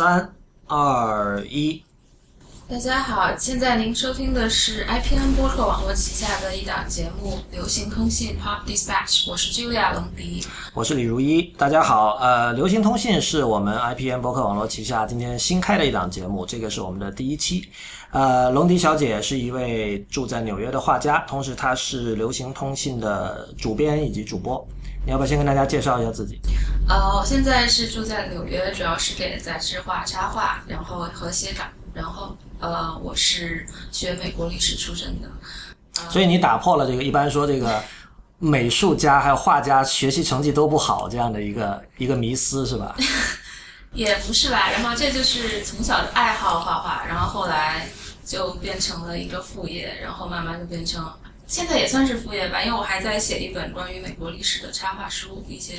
三二一，大家好，现在您收听的是 IPN 播客网络旗下的一档节目《流行通信 Pop Dispatch》，我是 Julia 龙迪。我是李如一。大家好，呃，流行通信是我们 IPN 播客网络旗下今天新开的一档节目，这个是我们的第一期。呃，龙迪小姐是一位住在纽约的画家，同时她是流行通信的主编以及主播。你要不要先跟大家介绍一下自己？呃，我现在是住在纽约，主要是给杂志画插画，然后和写稿，然后呃，我是学美国历史出身的。所以你打破了这个一般说这个美术家还有画家学习成绩都不好这样的一个一个迷思是吧？也不是吧，然后这就是从小的爱好画画，然后后来就变成了一个副业，然后慢慢就变成现在也算是副业吧，因为我还在写一本关于美国历史的插画书，一些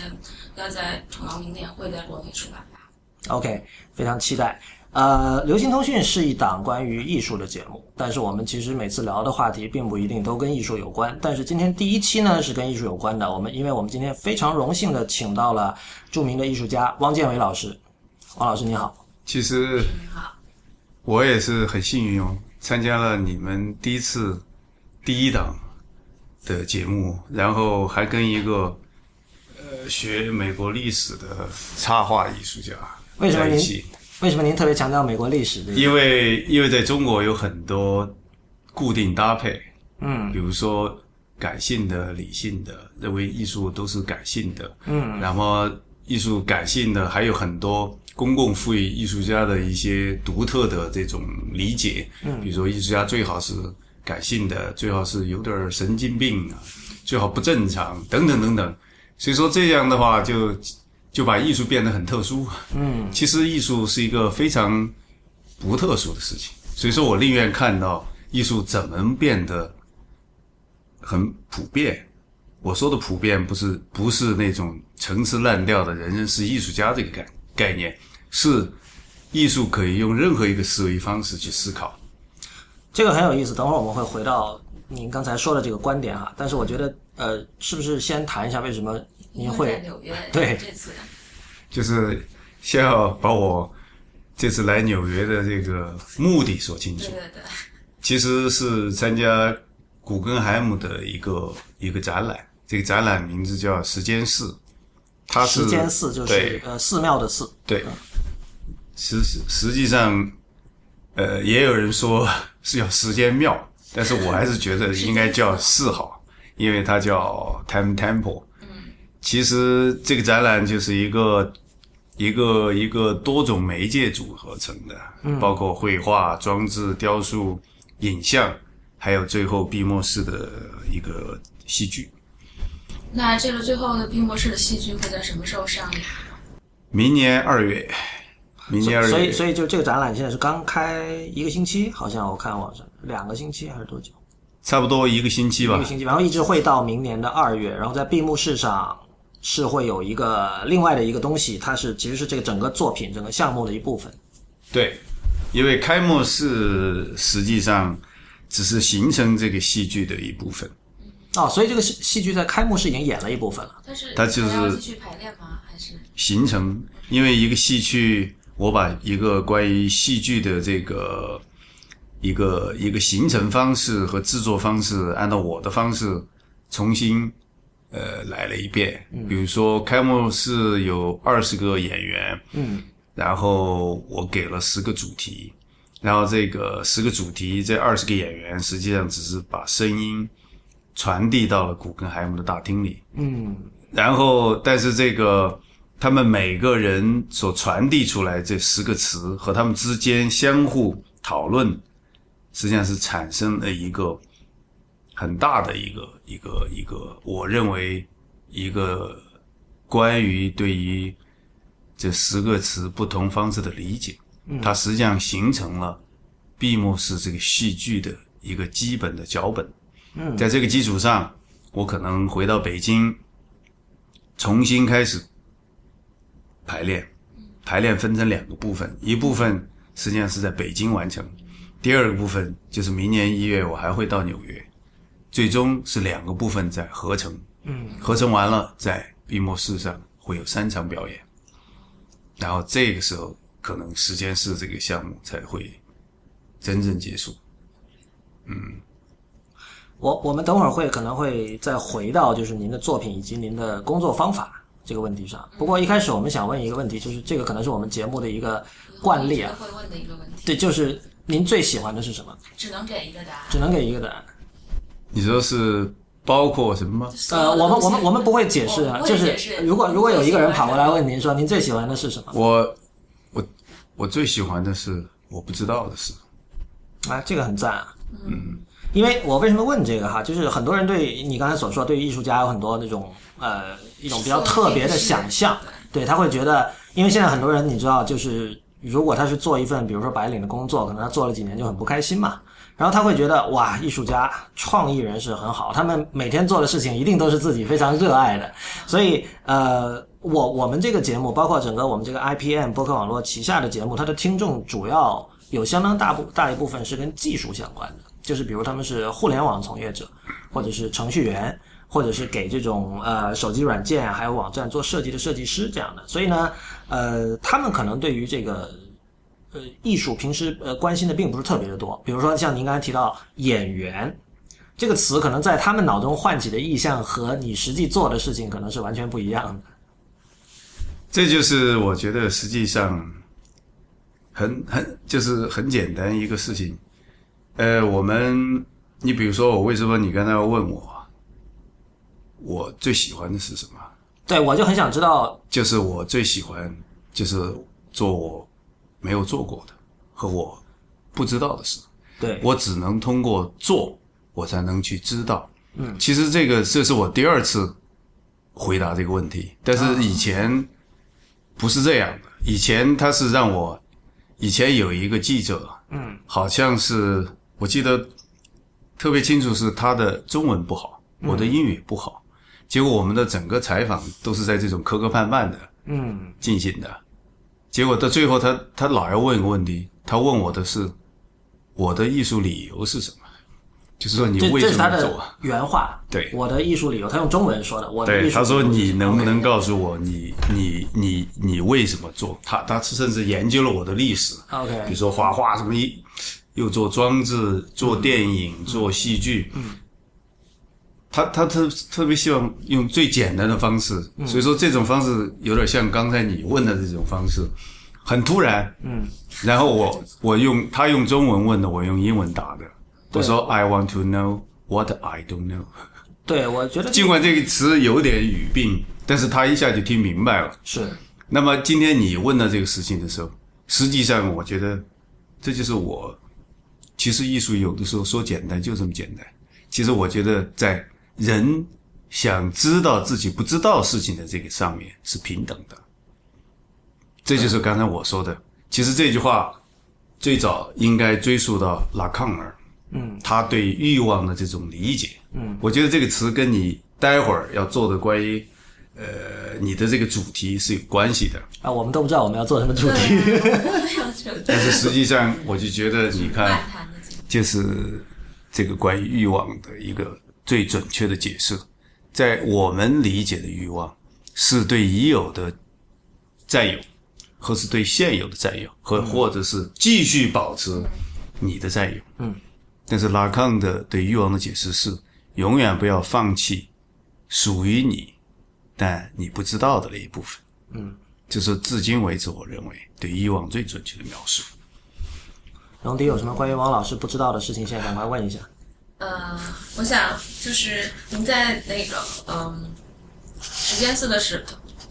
要在可能明年会在国内出版吧。OK，非常期待。呃，流行通讯是一档关于艺术的节目，但是我们其实每次聊的话题并不一定都跟艺术有关。但是今天第一期呢是跟艺术有关的，我们因为我们今天非常荣幸的请到了著名的艺术家汪建伟老师。汪老师你好，其实你好，我也是很幸运哦，参加了你们第一次第一档的节目，然后还跟一个呃学美国历史的插画艺术家为什么您在一起，为什么您特别强调美国历史这个？因为因为在中国有很多固定搭配，嗯。比如说感性的、理性的，认为艺术都是感性的，嗯。然后艺术感性的还有很多公共赋予艺术家的一些独特的这种理解，嗯，比如说艺术家最好是感性的，最好是有点儿神经病啊，最好不正常等等等等，所以说这样的话就就把艺术变得很特殊，嗯其实艺术是一个非常不特殊的事情，所以说我宁愿看到艺术怎么变得很普遍。我说的普遍不是不是那种陈词滥调的人人是艺术家这个概概念，是艺术可以用任何一个思维方式去思考。这个很有意思，等会儿我们会回到您刚才说的这个观点哈。但是我觉得，呃，是不是先谈一下为什么您会纽约，对。这次就是先要把我这次来纽约的这个目的说清楚。对对对，其实是参加古根海姆的一个一个展览，这个展览名字叫《时间寺》，它是时间寺就是呃寺庙的寺，对，实实实际上，呃，也有人说是叫时间庙，但是我还是觉得应该叫四好，因为它叫 Time Temple。嗯，其实这个展览就是一个一个一个多种媒介组合成的，包括绘画、装置、雕塑、影像，还有最后闭幕式的一个戏剧。那这个最后的闭幕式的戏剧会在什么时候上演？明年二月，明年二月，所以所以就这个展览现在是刚开一个星期，好像我看网上两个星期还是多久？差不多一个星期吧一个。星期，然后一直会到明年的二月，然后在闭幕式上是会有一个另外的一个东西，它是其实是这个整个作品整个项目的一部分。对，因为开幕式实际上只是形成这个戏剧的一部分，哦，所以这个戏戏剧在开幕式已经演了一部分了。但是它就是还要继续排练吗？还是形成因为一个戏剧，我把一个关于戏剧的这个一个一个形成方式和制作方式，按照我的方式重新呃来了一遍。比如说开幕式有二十个演员，嗯，然后我给了十个主题，然后这个十个主题，这二十个演员实际上只是把声音传递到了古根海姆的大厅里，嗯，然后但是这个他们每个人所传递出来这十个词和他们之间相互讨论，实际上是产生了一个很大的一个一个一个，我认为一个关于对于这十个词不同方式的理解，它实际上形成了闭幕式这个戏剧的一个基本的脚本。嗯在这个基础上，我可能回到北京，重新开始排练。排练分成两个部分，一部分实际上是在北京完成，第二个部分就是明年一月我还会到纽约，最终是两个部分在合成。嗯，合成完了，在闭幕式上会有三场表演，然后这个时候可能时间是这个项目才会真正结束。嗯我我们等会儿会可能会再回到就是您的作品以及您的工作方法这个问题上。不过一开始我们想问一个问题，就是这个可能是我们节目的一个惯例啊，会问的一个问题，对，就是您最喜欢的是什么？只能给一个答案。只能给一个答案。你说是包括什么吗？呃，我们我们我们不会解释啊，就是如果如果有一个人跑过来问您说您最喜欢的是什么我我我最喜欢的是我不知道的事。啊，这个很赞啊。嗯，因为我为什么问这个哈，就是很多人对你刚才所说，对于艺术家有很多那种呃一种比较特别的想象，对他会觉得，因为现在很多人你知道，就是如果他是做一份比如说白领的工作，可能他做了几年就很不开心嘛。然后他会觉得哇，艺术家、创意人士很好，他们每天做的事情一定都是自己非常热爱的。所以呃，我我们这个节目，包括整个我们这个 IPM 播客网络旗下的节目，它的听众主要有相当大部大一部分是跟技术相关的，就是比如他们是互联网从业者，或者是程序员，或者是给这种呃手机软件还有网站做设计的设计师这样的。所以呢，呃，他们可能对于这个呃艺术平时呃关心的并不是特别的多。比如说像您刚才提到演员这个词，可能在他们脑中唤起的意象和你实际做的事情可能是完全不一样的。这就是我觉得实际上很很就是很简单一个事情。呃，我们你比如说，我为什么你刚才要问我，我最喜欢的是什么？对，我就很想知道，就是我最喜欢就是做我没有做过的和我不知道的事。对我只能通过做，我才能去知道。嗯，其实这个这是我第二次回答这个问题，但是以前不是这样的。以前他是让我，以前有一个记者，嗯，好像是我记得特别清楚，是他的中文不好，我的英语不好，结果我们的整个采访都是在这种磕磕绊绊的，嗯，进行的。结果到最后他，他老要问一个问题，他问我的是我的艺术理由是什么？就是说你为什么做？原话。对我的艺术理由，他用中文说的。我的艺对，术他说你能不能告诉我你你你你为什么做？他他甚至研究了我的历史，OK 比如说画画什么一，又做装置、做电影、做戏剧，嗯，他他特特别希望用最简单的方式，所以说这种方式有点像刚才你问的这种方式，很突然，嗯，然后我我用他用中文问的，我用英文答的，我说 I want to know what I don't know。对，我觉得尽管这个词有点语病，但是他一下就听明白了。是那么今天你问到这个事情的时候，实际上我觉得这就是我，其实艺术有的时候说简单就这么简单。其实我觉得在人想知道自己不知道事情的这个上面是平等的。这就是刚才我说的。其实这句话最早应该追溯到拉康尔，嗯，他对欲望的这种理解，嗯，我觉得这个词跟你待会儿要做的关于呃你的这个主题是有关系的。啊，我们都不知道我们要做什么主题。但是实际上，我就觉得你看，就是这个关于欲望的一个最准确的解释，在我们理解的欲望，是对已有的占有，或是对现有的占有，和或者是继续保持你的占有。嗯，但是拉康的对欲望的解释是，永远不要放弃属于你但你不知道的那一部分。嗯，这是至今为止我认为对欲望最准确的描述。龙迪有什么关于王老师不知道的事情，现在赶快问一下。呃，我想就是您在那个嗯时间寺的时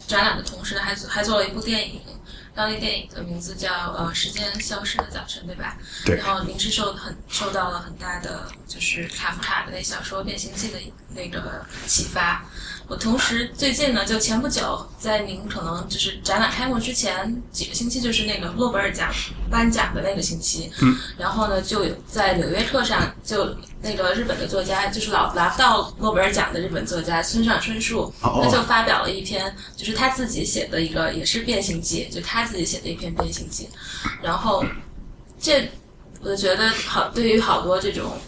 展览的同时，还还做了一部电影，然后那电影的名字叫呃《时间消失的早晨》，对吧？对然后您是受很受到了很大的就是卡夫卡的那小说《变形记》的那个启发。我同时最近呢，就前不久，在您可能就是展览开幕之前几个星期，就是那个诺贝尔奖颁奖的那个星期，嗯，然后呢，就有在《纽约客》上，就那个日本的作家，就是老拿不到诺贝尔奖的日本作家村上春树，哦他就发表了一篇，就是他自己写的一个，也是变形记，就他自己写的一篇变形记，然后这我就觉得好，对于好多这种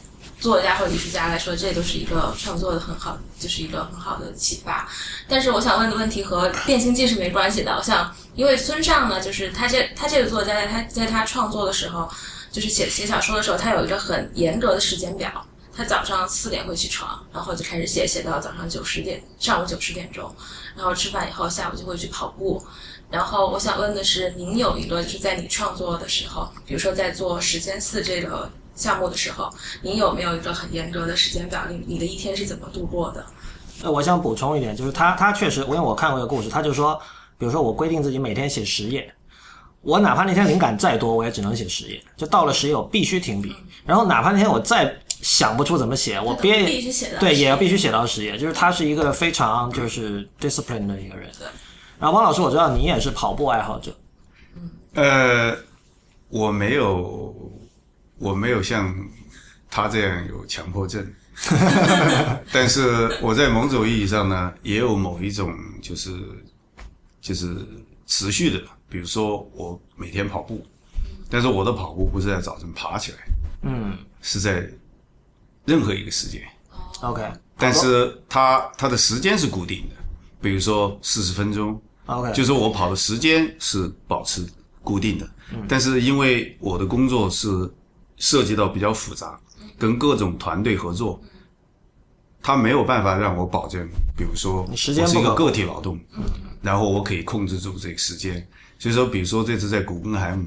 作家或者艺术家来说，这都是一个创作的很好，就是一个很好的启发。但是我想问的问题和《变形记》是没关系的。我想，因为村上呢，就是他这他这个作家在他在他创作的时候，就是写写小说的时候，他有一个很严格的时间表。他早上四点会起床，然后就开始写，写到早上九十点，上午九十点钟，然后吃饭以后，下午就会去跑步。然后我想问的是，您有一个就是在你创作的时候，比如说在做时间四这个项目的时候，你有没有一个很严格的时间表？你你的一天是怎么度过的？呃，我想补充一点，就是他他确实，因为我看过一个故事，他就说，比如说我规定自己每天写十页，我哪怕那天灵感再多，我也只能写十页，就到了十页我必须停笔。然后哪怕那天我再想不出怎么写，我憋必须写到对，也要必须写到十页。就是他是一个非常就是 discipline 的一个人。对。然后汪老师，我知道你也是跑步爱好者，呃，我没有，我没有像他这样有强迫症，但是我在某种意义上呢，也有某一种就是就是持续的，比如说我每天跑步，但是我的跑步不是在早晨爬起来，嗯。是在任何一个时间，，OK，但是它它的时间是固定的，比如说四十分钟，OK，就是我跑的时间是保持固定的，但是因为我的工作是涉及到比较复杂，跟各种团队合作，他没有办法让我保证，比如说我是一个个体劳动，然后我可以控制住这个时间。所以说，比如说这次在古根海姆，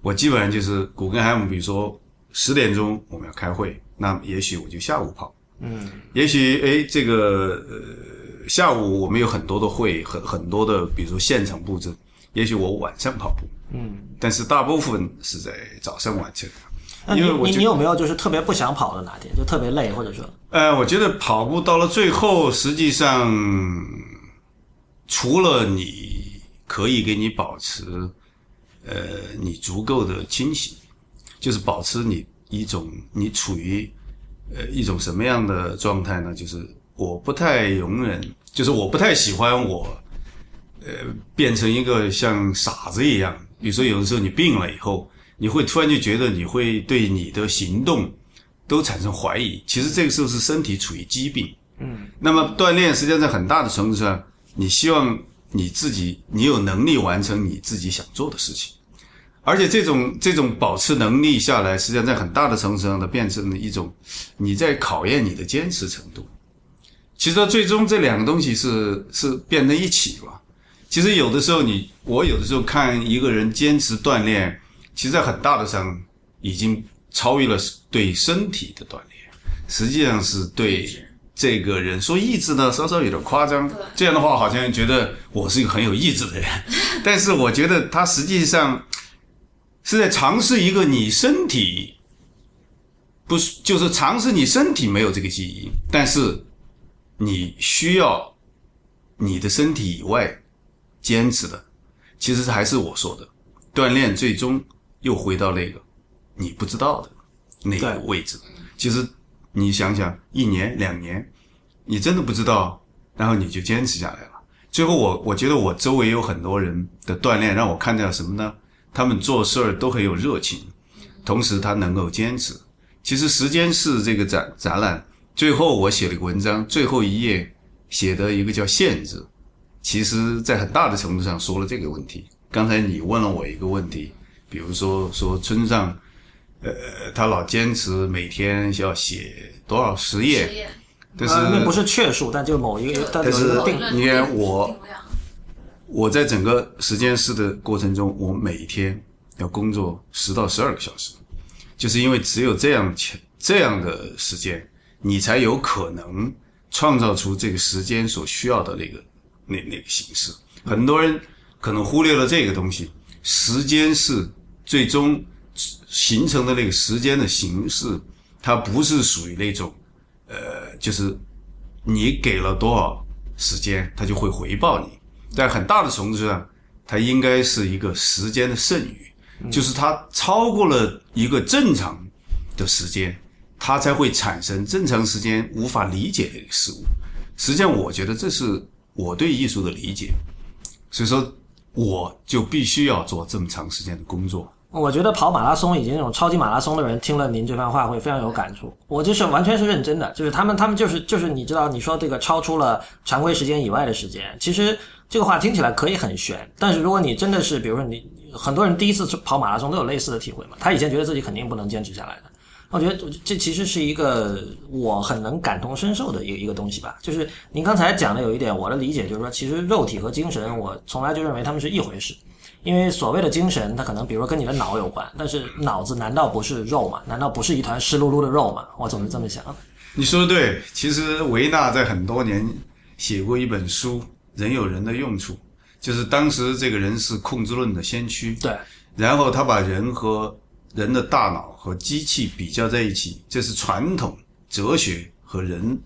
我基本上就是古根海姆，比如说十点钟我们要开会，那也许我就下午跑，嗯也许哎，这个呃下午我们有很多的会，很很多的，比如说现场布置，也许我晚上跑步，嗯。但是大部分是在早上完成。因为我你你有没有就是特别不想跑的哪天，就特别累，或者说，呃，我觉得跑步到了最后，实际上除了你可以给你保持呃你足够的清醒，就是保持你一种你处于呃一种什么样的状态呢？就是我不太容忍，就是我不太喜欢我呃变成一个像傻子一样。比如说有的时候你病了以后，你会突然就觉得你会对你的行动都产生怀疑。其实这个时候是身体处于疾病。嗯，那么锻炼实际上在很大的程度上，你希望你自己你有能力完成你自己想做的事情，而且这种这种保持能力下来，实际上在很大的程度上的变成了一种你在考验你的坚持程度。其实到最终这两个东西是是变在一起了。其实有的时候你我有的时候看一个人坚持锻炼，其实在很大的上已经超越了对身体的锻炼，实际上是对这个人说意志呢，稍稍有点夸张。这样的话，好像觉得我是一个很有意志的人，但是我觉得他实际上是在尝试一个你身体不是，就是尝试你身体没有这个记忆，但是你需要你的身体以外坚持的，其实还是我说的锻炼，最终又回到那个你不知道的那个位置。其实你想想，一年两年，你真的不知道，然后你就坚持下来了。最后我我觉得我周围有很多人的锻炼让我看到什么呢？他们做事儿都很有热情，同时他能够坚持。其实时间是这个展展览，最后我写了一个文章，最后一页写的一个叫限制，其实在很大的程度上说了这个问题。刚才你问了我一个问题，比如说说村上，呃，他老坚持每天要写多少十实页，验但是、呃，那不是确数，但就某一个，但是你看我我在整个实验室的过程中，我每天要工作十到十二个小时，就是因为只有这样前这样的时间，你才有可能创造出这个时间所需要的那个那那个形式。很多人可能忽略了这个东西，时间是最终形成的那个时间的形式，它不是属于那种呃，就是你给了多少时间，它就会回报你。在很大的程度上，它应该是一个时间的剩余，就是它超过了一个正常的时间，它才会产生正常时间无法理解的事物。实际上，我觉得这是我对艺术的理解，所以说我就必须要做这么长时间的工作，我觉得跑马拉松以及那种超级马拉松的人听了您这番话会非常有感触。我这是完全是认真的，就是他们他们就是就是你知道你说这个超出了常规时间以外的时间，其实这个话听起来可以很玄，但是如果你真的是比如说你很多人第一次跑马拉松都有类似的体会嘛，他以前觉得自己肯定不能坚持下来的。我觉得这其实是一个我很能感同身受的一个一个东西吧。就是您刚才讲的有一点，我的理解就是说，其实肉体和精神，我从来就认为他们是一回事。因为所谓的精神，它可能比如说跟你的脑有关，但是脑子难道不是肉吗？难道不是一团湿漉漉的肉吗？我总是这么想。你说的对，其实维纳在很多年写过一本书《人有人的用处》，就是当时这个人是控制论的先驱。对，然后他把人和人的大脑和机器比较在一起，这是传统哲学和人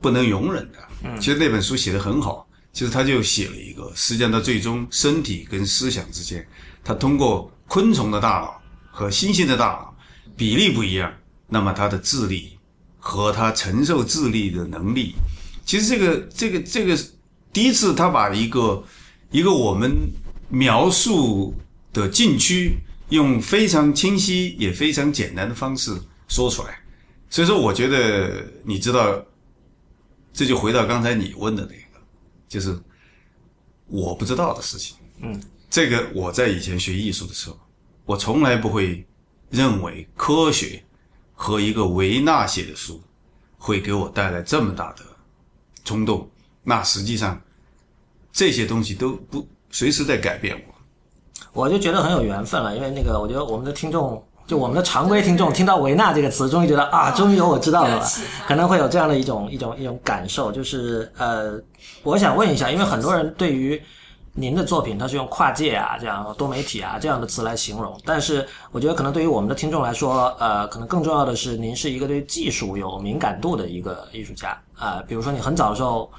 不能容忍的。嗯，其实那本书写的很好。其实他就写了一个，实际上他最终身体跟思想之间，他通过昆虫的大脑和猩猩的大脑比例不一样，那么他的智力和他承受智力的能力，其实这个这个这个第一次他把一个一个我们描述的禁区用非常清晰也非常简单的方式说出来，所以说我觉得你知道，这就回到刚才你问的那个。就是我不知道的事情。嗯，这个我在以前学艺术的时候，我从来不会认为科学和一个维纳写的书会给我带来这么大的冲动。那实际上这些东西都不随时在改变我。我就觉得很有缘分了，因为那个我觉得我们的听众。就我们的常规听众听到维纳这个词，终于觉得啊，终于有我知道的了，可能会有这样的一种一种一种感受，就是呃，我想问一下，因为很多人对于您的作品，它是用跨界啊、这样多媒体啊这样的词来形容，但是我觉得可能对于我们的听众来说，呃，可能更重要的是，您是一个对技术有敏感度的一个艺术家啊。比如说，你很早的时候，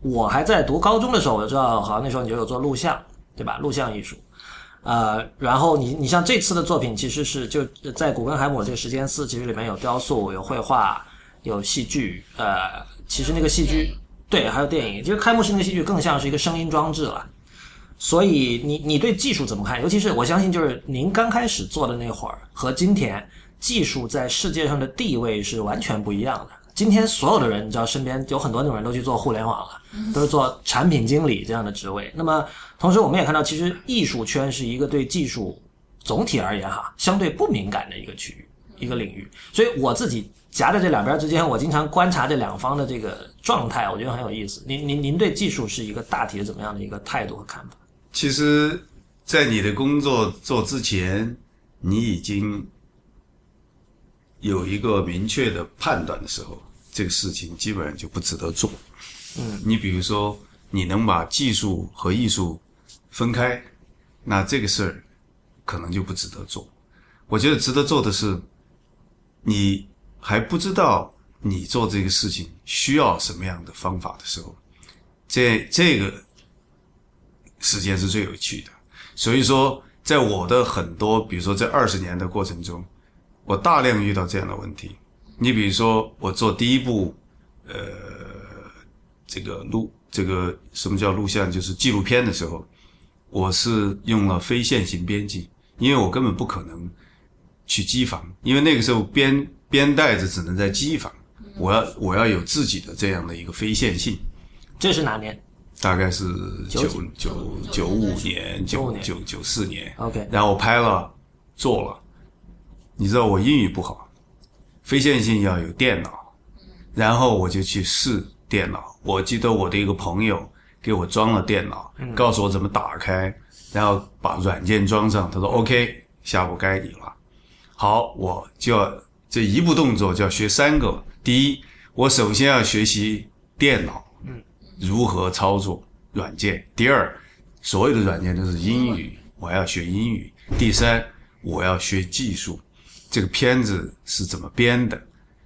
我还在读高中的时候，我就知道，好像那时候你就有做录像，对吧？录像艺术。呃，然后你你像这次的作品，其实是就在古根海姆这个时间寺，其实里面有雕塑、有绘画、有戏剧。呃，其实那个戏剧，对，还有电影。其实开幕式那个戏剧更像是一个声音装置了。所以你你对技术怎么看？尤其是我相信，就是您刚开始做的那会儿和今天，技术在世界上的地位是完全不一样的。今天所有的人，你知道，身边有很多那种人都去做互联网了，都是做产品经理这样的职位。那么。同时，我们也看到，其实艺术圈是一个对技术总体而言哈相对不敏感的一个区域、一个领域。所以我自己夹在这两边之间，我经常观察这两方的这个状态，我觉得很有意思。您您您对技术是一个大体的怎么样的一个态度和看法？其实，在你的工作做之前，你已经有一个明确的判断的时候，这个事情基本上就不值得做。嗯，你比如说，你能把技术和艺术分开，那这个事儿可能就不值得做。我觉得值得做的是，你还不知道你做这个事情需要什么样的方法的时候，这这个时间是最有趣的。所以说，在我的很多，比如说这二十年的过程中，我大量遇到这样的问题。你比如说，我做第一部，呃，这个录这个什么叫录像，就是纪录片的时候。我是用了非线性编辑，因为我根本不可能去机房，因为那个时候编编带子只能在机房，我要我要有自己的这样的一个非线性。这是哪年？大概是九九九五年，九九九四年。OK，然后我拍了，做了。你知道我英语不好，非线性要有电脑，然后我就去试电脑。我记得我的一个朋友。给我装了电脑，告诉我怎么打开，然后把软件装上。他说：“OK，下步该你了。”好，我就要这一步动作就要学三个。第一，我首先要学习电脑，嗯，如何操作软件。第二，所有的软件都是英语，我要学英语。第三，我要学技术，这个片子是怎么编的。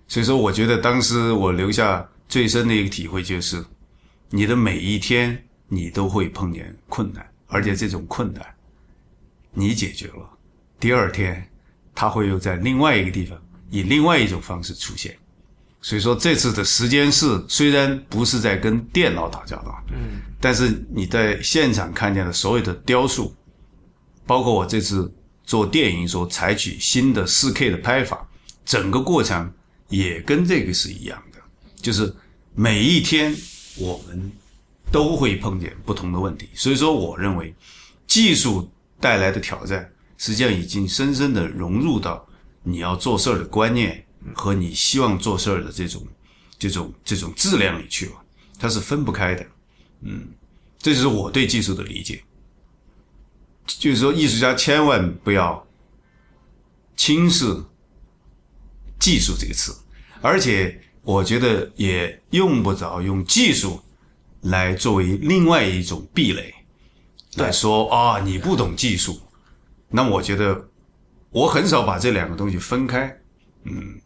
所以说，我觉得当时我留下最深的一个体会就是。你的每一天，你都会碰见困难，而且这种困难，你解决了，第二天，它会又在另外一个地方以另外一种方式出现。所以说，这次的时间是虽然不是在跟电脑打交道，嗯，但是你在现场看见的所有的雕塑，包括我这次做电影所采取新的四 K 的拍法，整个过程也跟这个是一样的，就是每一天我们都会碰见不同的问题。所以说，我认为技术带来的挑战，实际上已经深深的融入到你要做事儿的观念和你希望做事儿的这种这种这种质量里去了，它是分不开的。嗯，这就是我对技术的理解。就是说，艺术家千万不要轻视“技术”这个词，而且我觉得也用不着用技术来作为另外一种壁垒来说啊，你不懂技术。那我觉得我很少把这两个东西分开。嗯，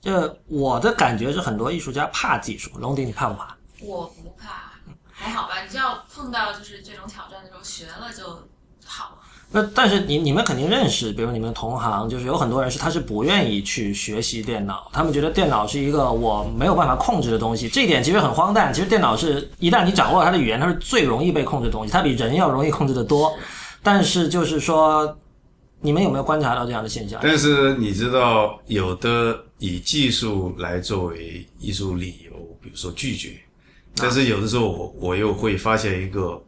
这我的感觉是，很多艺术家怕技术。龙迪，你怕不怕？我不怕，还好吧。你只要碰到就是这种挑战的时候，学了就好。那但是你你们肯定认识，比如你们同行，就是有很多人是他是不愿意去学习电脑，他们觉得电脑是一个我没有办法控制的东西。这一点其实很荒诞。其实电脑是一旦你掌握了它的语言，它是最容易被控制的东西，它比人要容易控制的多。但是就是说，你们有没有观察到这样的现象？但是你知道，有的以技术来作为艺术理由，比如说拒绝，但是有的时候我我又会发现一个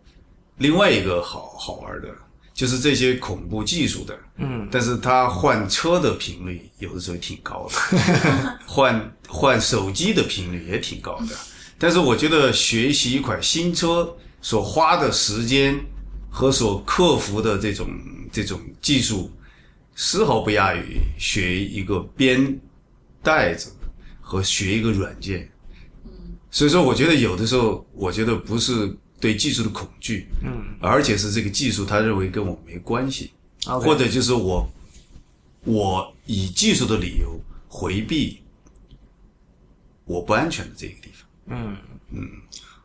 另外一个好好玩的。就是这些恐怖技术的，嗯，但是他换车的频率有的时候挺高的，换换手机的频率也挺高的。但是我觉得学习一款新车所花的时间和所克服的这种这种技术，丝毫不亚于学一个编袋子和学一个软件。嗯，所以说，我觉得有的时候，我觉得不是。对技术的恐惧，嗯，而且是这个技术，他认为跟我没关系或者就是我，我以技术的理由回避我不安全的这个地方。嗯嗯，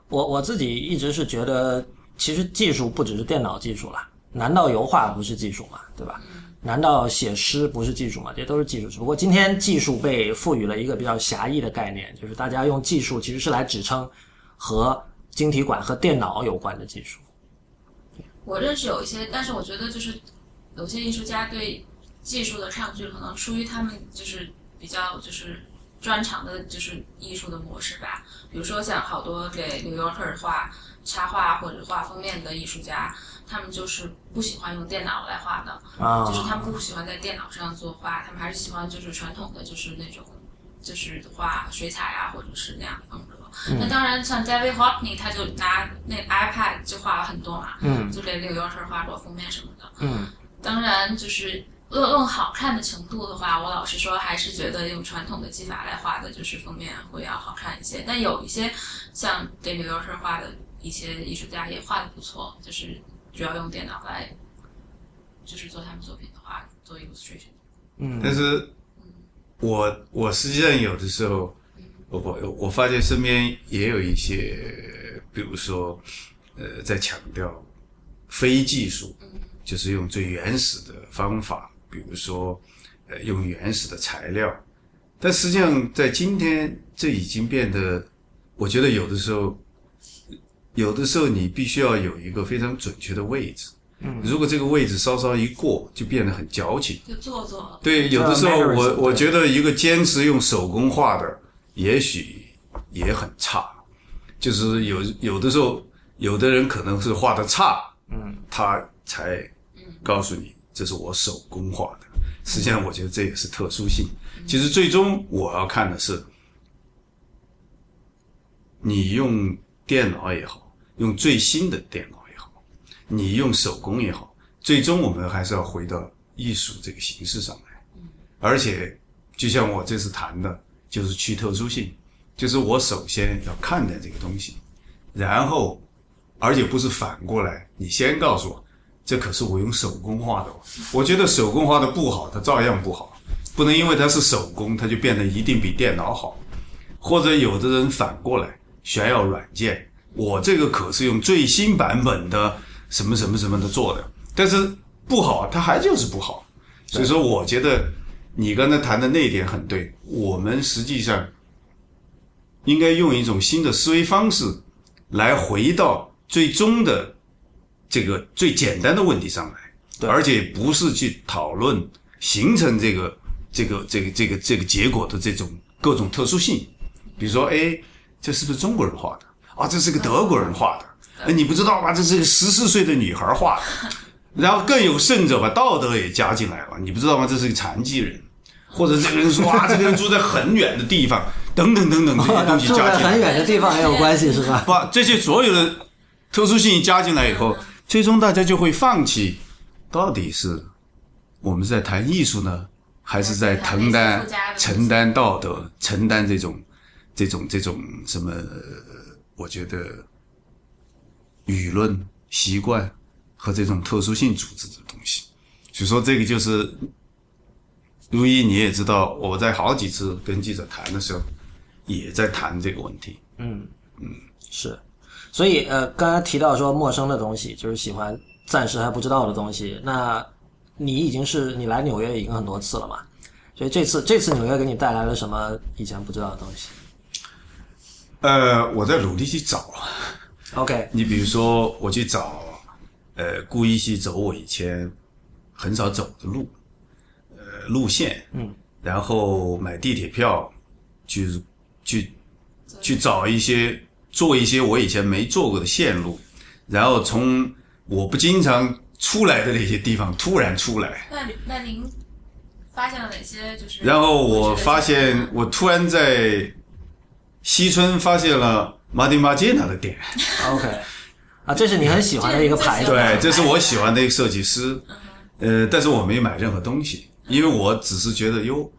我我自己一直是觉得，其实技术不只是电脑技术了。难道油画不是技术吗？对吧？难道写诗不是技术吗？这都是技术。只不过今天技术被赋予了一个比较狭义的概念，就是大家用技术其实是来指称和晶体管和电脑有关的技术。我认识有一些，但是我觉得就是有些艺术家对技术的抗拒，可能出于他们就是比较就是专长的，就是艺术的模式吧。比如说像好多给 New Yorker 画插画或者画封面的艺术家，他们就是不喜欢用电脑来画的，啊就是他们不喜欢在电脑上作画，他们还是喜欢就是传统的就是那种就是画水彩啊，或者是那样的风格。那当然，像 David Hockney 他就拿那个 iPad 就画了很多嘛，嗯就给 New Yorker 画过封面什么的。嗯当然，就是论论好看的程度的话，我老实说还是觉得用传统的技法来画的，就是封面会要好看一些。但有一些像给 New Yorker 画的一些艺术家也画的不错，就是主要用电脑来，就是做他们作品的话，做 illustration。嗯但是我我实际上有的时候，我我我发现身边也有一些，比如说，呃，在强调非技术，就是用最原始的方法，比如说，呃，用原始的材料。但实际上，在今天，这已经变得，我觉得有的时候，有的时候你必须要有一个非常准确的位置。嗯，如果这个位置稍稍一过，就变得很矫情。就做作了。对，有的时候我我觉得一个坚持用手工画的，也许也很差。就是有有的时候，有的人可能是画的差，嗯，他才告诉你这是我手工画的。实际上，我觉得这也是特殊性。其实最终我要看的是，你用电脑也好，用最新的电脑也好，你用手工也好，最终我们还是要回到艺术这个形式上来。而且，就像我这次谈的，就是去特殊性，就是我首先要看待这个东西，然后，而且不是反过来，你先告诉我，这可是我用手工画的。我觉得手工画的不好，它照样不好，不能因为它是手工，它就变得一定比电脑好。或者有的人反过来炫耀软件，我这个可是用最新版本的什么什么什么的做的，但是不好，它还就是不好。所以说，我觉得你刚才谈的那一点很对，我们实际上应该用一种新的思维方式来回到最终的这个最简单的问题上来，而且不是去讨论形成这个这个这个这个这个结果的这种各种特殊性，比如说，哎，这是不是中国人画的？啊，这是个德国人画的。哎，你不知道吧？这是个十四岁的女孩画的。然后更有甚者，把道德也加进来了。你不知道吗？这是个残疾人，或者这个人说啊，这个人住在很远的地方，等等等等这些东西加进来。很远的地方也有关系是吧？把这些所有的特殊性加进来以后，最终大家就会放弃，到底是我们是在谈艺术呢，还是在承担承担道德、承担这种这种这种什么？呃我觉得舆论习惯和这种特殊性组织的东西，所以说这个就是。如一，你也知道，我在好几次跟记者谈的时候，也在谈这个问题。嗯嗯是，所以呃，刚才提到说陌生的东西，就是喜欢暂时还不知道的东西。那你已经是你来纽约已经很多次了嘛？所以这次这次纽约给你带来了什么以前不知道的东西呃，我在努力去找。？OK，你比如说，我去找，呃，故意去走我以前很少走的路，呃，路线，嗯，然后买地铁票，去去去找一些做一些我以前没做过的线路，然后从我不经常出来的那些地方突然出来，那那您发现了哪些就是？然后我发现，我突然在西村发现了马丁马杰纳的店。OK，啊，这是你很喜欢的一个牌子，对，这是我喜欢的一个设计师，呃，但是我没买任何东西，因为我只是觉得哟，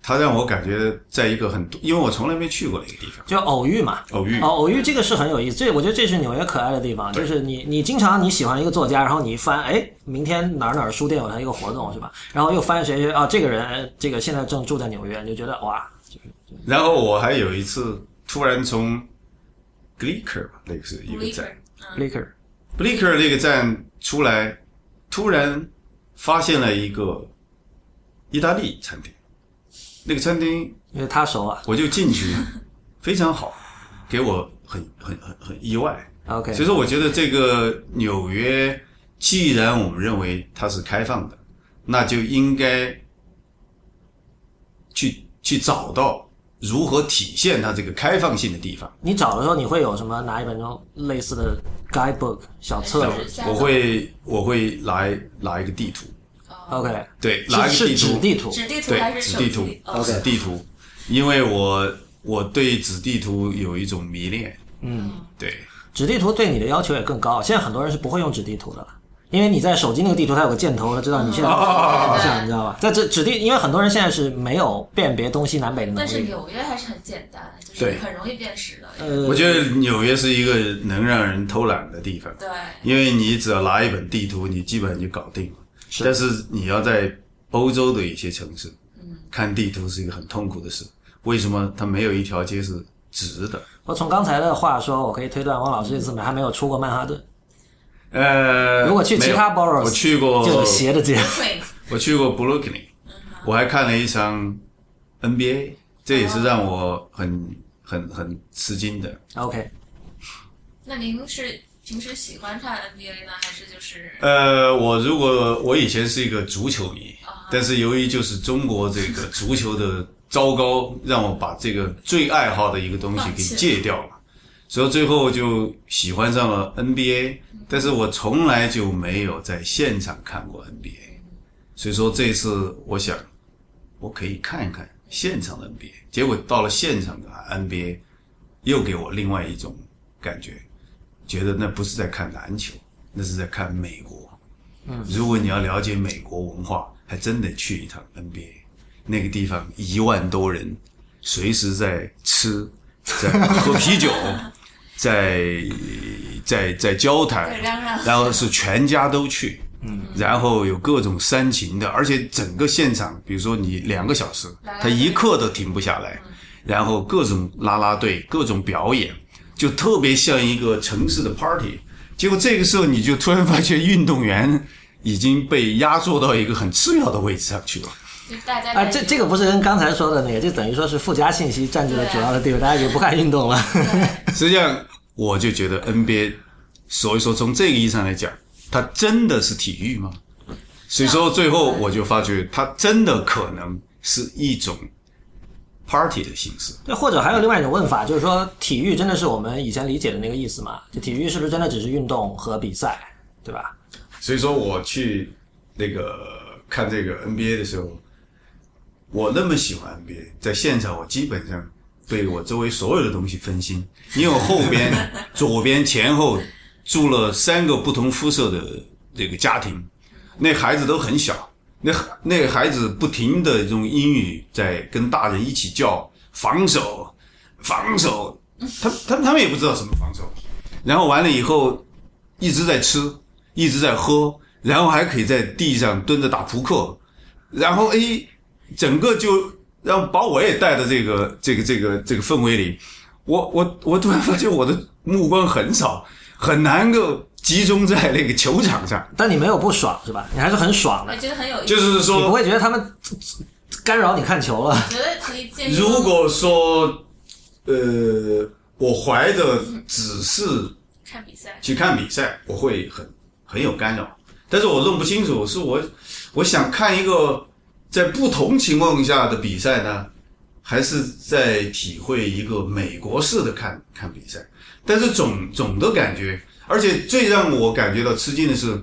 他让我感觉在一个很，因为我从来没去过那个地方，就偶遇嘛。偶遇哦，，偶遇这个是很有意思，这我觉得这是纽约可爱的地方，就是你你经常你喜欢一个作家，然后你一翻，哎，明天哪儿哪儿书店有他一个活动是吧？然后又翻谁谁啊，这个人这个现在正住在纽约，你就觉得哇，然后我还有一次突然从 Glicker 吧，那个是一个站 Blicker，，Blicker 那个站出来，突然发现了一个意大利餐厅，那个餐厅因为他熟啊。我就进去，非常好，给我很很很很意外。OK，所以说，我觉得这个纽约，既然我们认为它是开放的，那就应该去去找到如何体现它这个开放性的地方。你找的时候你会有什么拿一本这种类似的 guidebook 小册子我会我会拿拿一个地图，？OK，对，拿一个地图，地图纸地图对还是纸地图纸地图，因为我我对纸地图有一种迷恋。嗯，对。纸地图对你的要求也更高。现在很多人是不会用纸地图的了，因为你在手机那个地图它有个箭头，它知道你现在哦方向，你知道吧？在这指定，因为很多人现在是没有辨别东西南北的能力但是。纽约还是很简单，就是很容易辨识的。呃，我觉得纽约是一个能让人偷懒的地方。对，因为你只要拿一本地图，你基本上就搞定了。是但是你要在欧洲的一些城市，看地图是一个很痛苦的事。为什么它没有一条街是直的？我从刚才的话说，我可以推断汪老师这次还没有出过曼哈顿，呃，如果去其他 boroughs 我去过，就有斜的街。对，我去过 Brooklyn，我还看了一场 NBA，这也是让我很很很吃惊的。OK，那您是平时喜欢看 NBA 呢，还是就是呃，我如果我以前是一个足球迷，啊但是由于就是中国这个足球的糟糕，让我把这个最爱好的一个东西给戒掉了，所以最后就喜欢上了 NBA，但是我从来就没有在现场看过 NBA，所以说这次我想我可以看一看现场的 NBA，结果到了现场的 NBA，又给我另外一种感觉，觉得那不是在看篮球，那是在看美国。嗯，如果你要了解美国文化，还真得去一趟 NBA，那个地方一万多人，随时在吃，在喝啤酒，在在在交谈，然后是全家都去。嗯，然后有各种煽情的，而且整个现场，比如说你两个小时，他一刻都停不下来，然后各种啦啦队，各种表演，就特别像一个城市的 party。结果这个时候，你就突然发现运动员已经被压缩到一个很次要的位置上去了。啊，这这个不是跟刚才说的那个，就等于说是附加信息占据了主要的地位，大家就不看运动了。实际上，我就觉得 NBA，所以说从这个意义上来讲，它真的是体育吗？所以说最后我就发觉，它真的可能是一种 party 的形式。对，或者还有另外一种问法，就是说体育真的是我们以前理解的那个意思吗？就体育是不是真的只是运动和比赛，对吧？所以说我去那个看这个 NBA 的时候，我那么喜欢 NBA，在现场我基本上对我周围所有的东西分心，因为我后边、左边、前后住了三个不同肤色的这个家庭，那孩子都很小，那那个孩子不停的用英语在跟大人一起叫防守，防守，他他他们也不知道什么防守，然后完了以后一直在吃。一直在喝，然后还可以在地上蹲着打扑克，然后哎，整个就让把我也带到这个这个这个这个氛围里。我我我突然发现我的目光很少，很难够集中在那个球场上。但你没有不爽是吧？你还是很爽的我，觉得很有意思。就是说你不，会觉得他们干扰你看球了？我觉得可以建议。如果说，呃，我怀的只是看比赛，去看比赛，我会很很有干扰，但是我弄不清楚，是我我想看一个在不同情况下的比赛呢，还是在体会一个美国式的看看比赛？但是总总的感觉，而且最让我感觉到吃惊的是，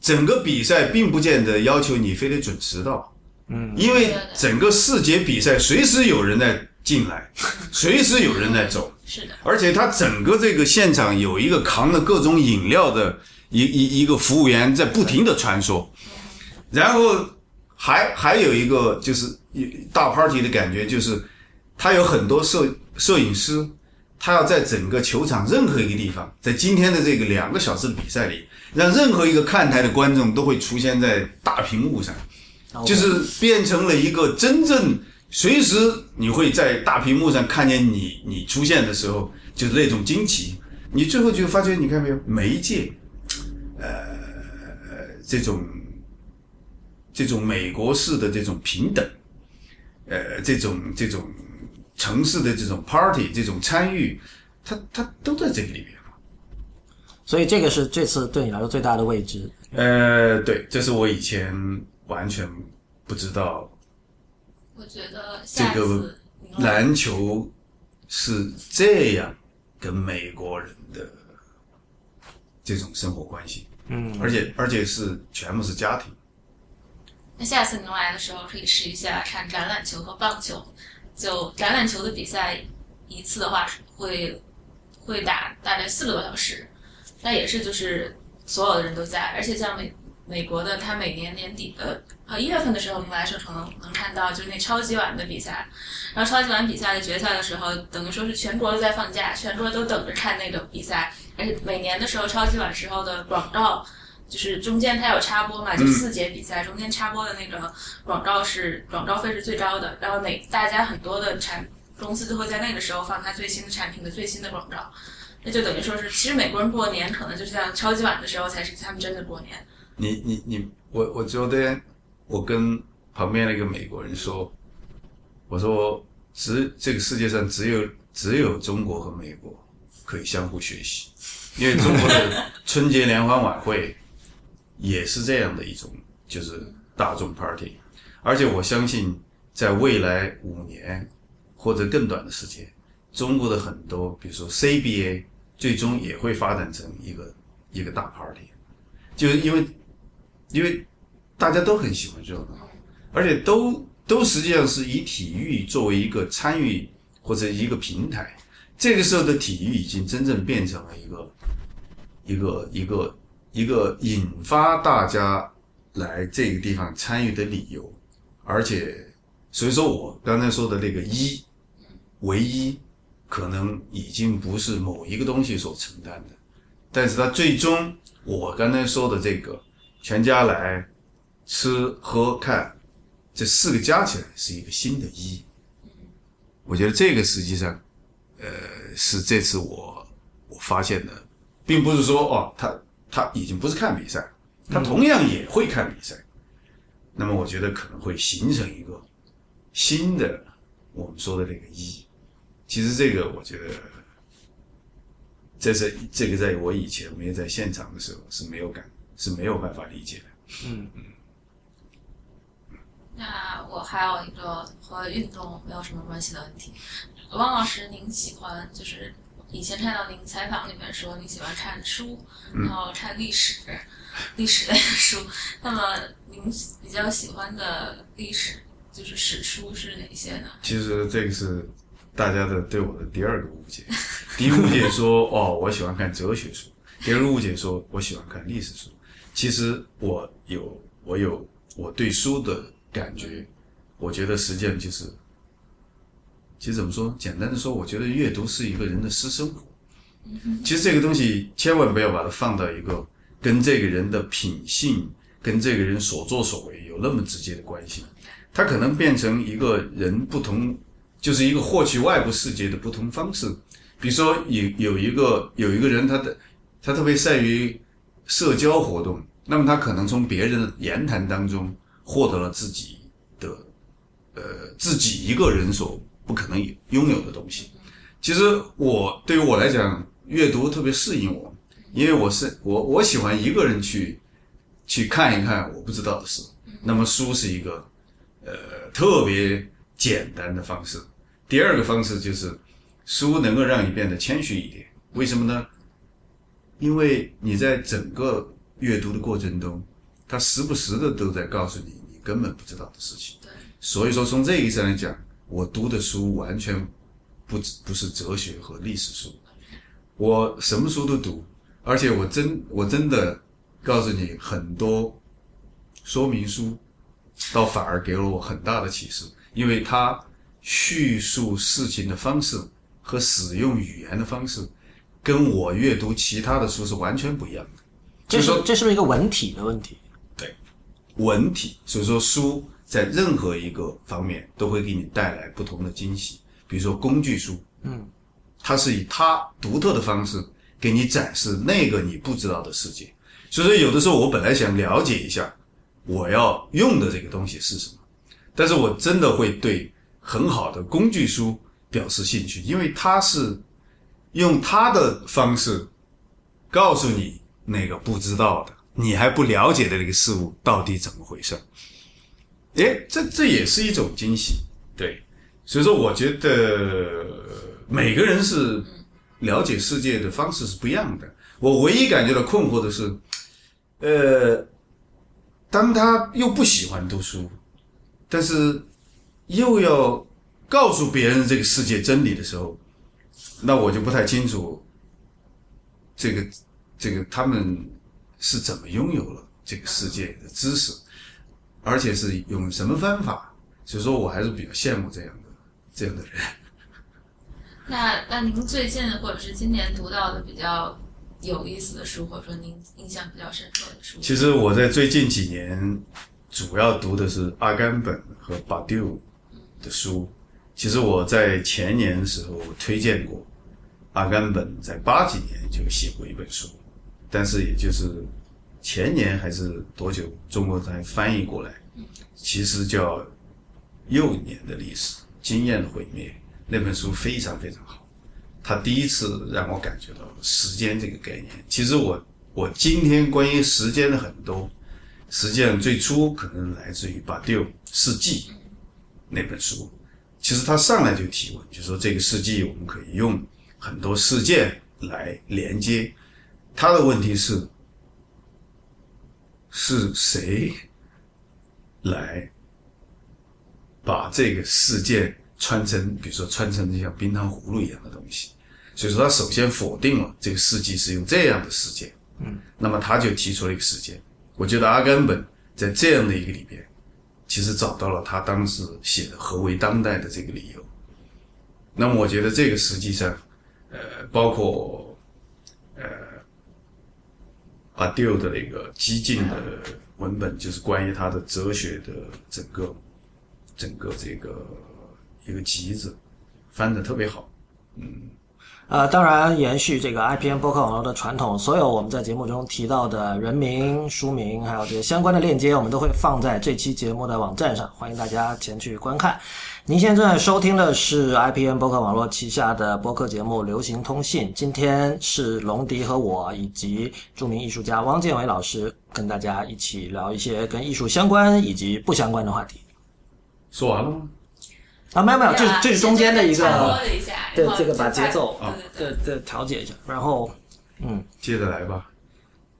整个比赛并不见得要求你非得准时到，嗯，因为整个四节比赛随时有人在进来，随时有人在走。是的，而且他整个这个现场有一个扛着各种饮料的一一一个服务员在不停的穿梭，然后还还有一个就是一大 party 的感觉，就是他有很多摄摄影师，他要在整个球场任何一个地方，在今天的这个两个小时的比赛里，让任何一个看台的观众都会出现在大屏幕上，就是变成了一个真正随时你会在大屏幕上看见你你出现的时候，就是那种惊奇。你最后就发觉，你看没有媒介，呃，这种这种美国式的这种平等，呃，这种这种城市的这种 party 这种参与，它它都在这个里面。所以这个是这次对你来说最大的未知。呃，对，这是我以前完全不知道我觉得这个下次篮球是这样跟美国人的这种生活关系，嗯，而且而且是全部是家庭。那下次您来的时候可以试一下看橄榄球和棒球。就橄榄球的比赛一次的话会会打大概四个多小时，那也是就是所有的人都在，而且像美美国的，它每年年底的呃一月份的时候，您来的时候可能能看到就是那超级碗的比赛，然后超级碗比赛的决赛的时候，等于说是全国都在放假，全国都等着看那个比赛，而且每年的时候超级碗时候的广告。就是中间它有插播嘛，就四节比赛、中间插播的那个广告是广告费是最高的，然后每大家很多的产公司都会在那个时候放它最新的产品的最新的广告，那就等于说是，其实美国人过年可能就是像超级碗的时候才是他们真的过年。你你你，我我昨天我跟旁边那个美国人说，我说只这个世界上只有只有中国和美国可以相互学习，因为中国的春节联欢晚会也是这样的一种，就是大众 party，而且我相信在未来五年或者更短的时间，中国的很多，比如说 CBA，最终也会发展成一个一个大 party，就是因为因为大家都很喜欢热闹，而且都都实际上是以体育作为一个参与或者一个平台。这个时候的体育已经真正变成了一个一个一个一个引发大家来这个地方参与的理由，而且所以说我刚才说的那个一唯一，可能已经不是某一个东西所承担的，但是它最终我刚才说的这个全家来吃喝看这四个加起来是一个新的一，我觉得这个实际上。呃，是这次我我发现的，并不是说哦，他他已经不是看比赛，他同样也会看比赛。那么我觉得可能会形成一个新的我们说的那个一。其实这个我觉得，这是这个在我以前没有在现场的时候是没有感是没有办法理解的。嗯嗯。那我还有一个和运动没有什么关系的问题。汪老师，您喜欢就是以前看到您采访里面说你喜欢看书，然后看历史、历史类的书。那么您比较喜欢的历史就是史书是哪些呢？其实这个是大家的对我的第二个误解。第一个误解说哦，我喜欢看哲学书；第二个误解说我喜欢看历史书。其实我有我有我对书的感觉，我觉得实际上就是。其实怎么说？简单的说，我觉得阅读是一个人的私生活。其实这个东西千万不要把它放到一个跟这个人的品性、跟这个人所作所为有那么直接的关系。它可能变成一个人不同，就是一个获取外部世界的不同方式。比如说，有有一个有一个人，他的他特别善于社交活动，那么他可能从别人的言谈当中获得了自己的呃自己一个人所。不可能拥有的东西。其实我对于我来讲，阅读特别适应我，因为我是我我喜欢一个人去去看一看我不知道的事。那么书是一个呃特别简单的方式。第二个方式就是书能够让你变得谦虚一点。为什么呢？因为你在整个阅读的过程中，他时不时的都在告诉你你根本不知道的事情。所以说从这个意义上来讲。我读的书完全不不是哲学和历史书，我什么书都读，而且我真我真的告诉你，很多说明书倒反而给了我很大的启示，因为它叙述事情的方式和使用语言的方式，跟我阅读其他的书是完全不一样的。这是这是不是一个文体的问题？对，文体，所以说书。在任何一个方面都会给你带来不同的惊喜，比如说工具书，嗯，它是以它独特的方式给你展示那个你不知道的世界。所以说，有的时候我本来想了解一下我要用的这个东西是什么，但是我真的会对很好的工具书表示兴趣，因为它是用它的方式告诉你那个不知道的、你还不了解的那个事物到底怎么回事。哎，这这也是一种惊喜，对，所以说我觉得每个人是了解世界的方式是不一样的。我唯一感觉到困惑的是，呃，当他又不喜欢读书，但是又要告诉别人这个世界真理的时候，那我就不太清楚，这个这个他们是怎么拥有了这个世界的知识。而且是用什么方法？所以说我还是比较羡慕这样的这样的人。那那您最近或者是今年读到的比较有意思的书，或者说您印象比较深刻的书？其实我在最近几年主要读的是阿甘本和巴丢的书。其实我在前年的时候推荐过阿甘本，在八几年就写过一本书，但是也就是。前年还是多久？中国才翻译过来，其实叫《幼年的历史：经验的毁灭》那本书非常非常好。他第一次让我感觉到时间这个概念。其实我我今天关于时间的很多，实际上最初可能来自于巴丢世纪那本书。其实他上来就提问，就说这个世纪我们可以用很多事件来连接。他的问题是。是谁来把这个事件穿成，比如说穿成像冰糖葫芦一样的东西？所以说，他首先否定了这个世纪是用这样的事件。嗯，那么他就提出了一个事件。我觉得阿甘本在这样的一个里边，其实找到了他当时写的何为当代的这个理由。那么，我觉得这个实际上，呃，包括。阿丢的那个激进的文本，就是关于他的哲学的整个整个这个一个集子，翻的特别好，嗯，呃，当然延续这个 IPN 播客网络的传统，所有我们在节目中提到的人名、书名，还有这些相关的链接，我们都会放在这期节目的网站上，欢迎大家前去观看。您现在收听的是 IPN 播客网络旗下的播客节目《流行通信》。今天是龙迪和我以及著名艺术家汪建伟老师跟大家一起聊一些跟艺术相关以及不相关的话题。说完了吗？啊，没有没有，这对啊这是中间的一个，对这个把节奏对对对，对对调节一下。然后嗯接着来吧。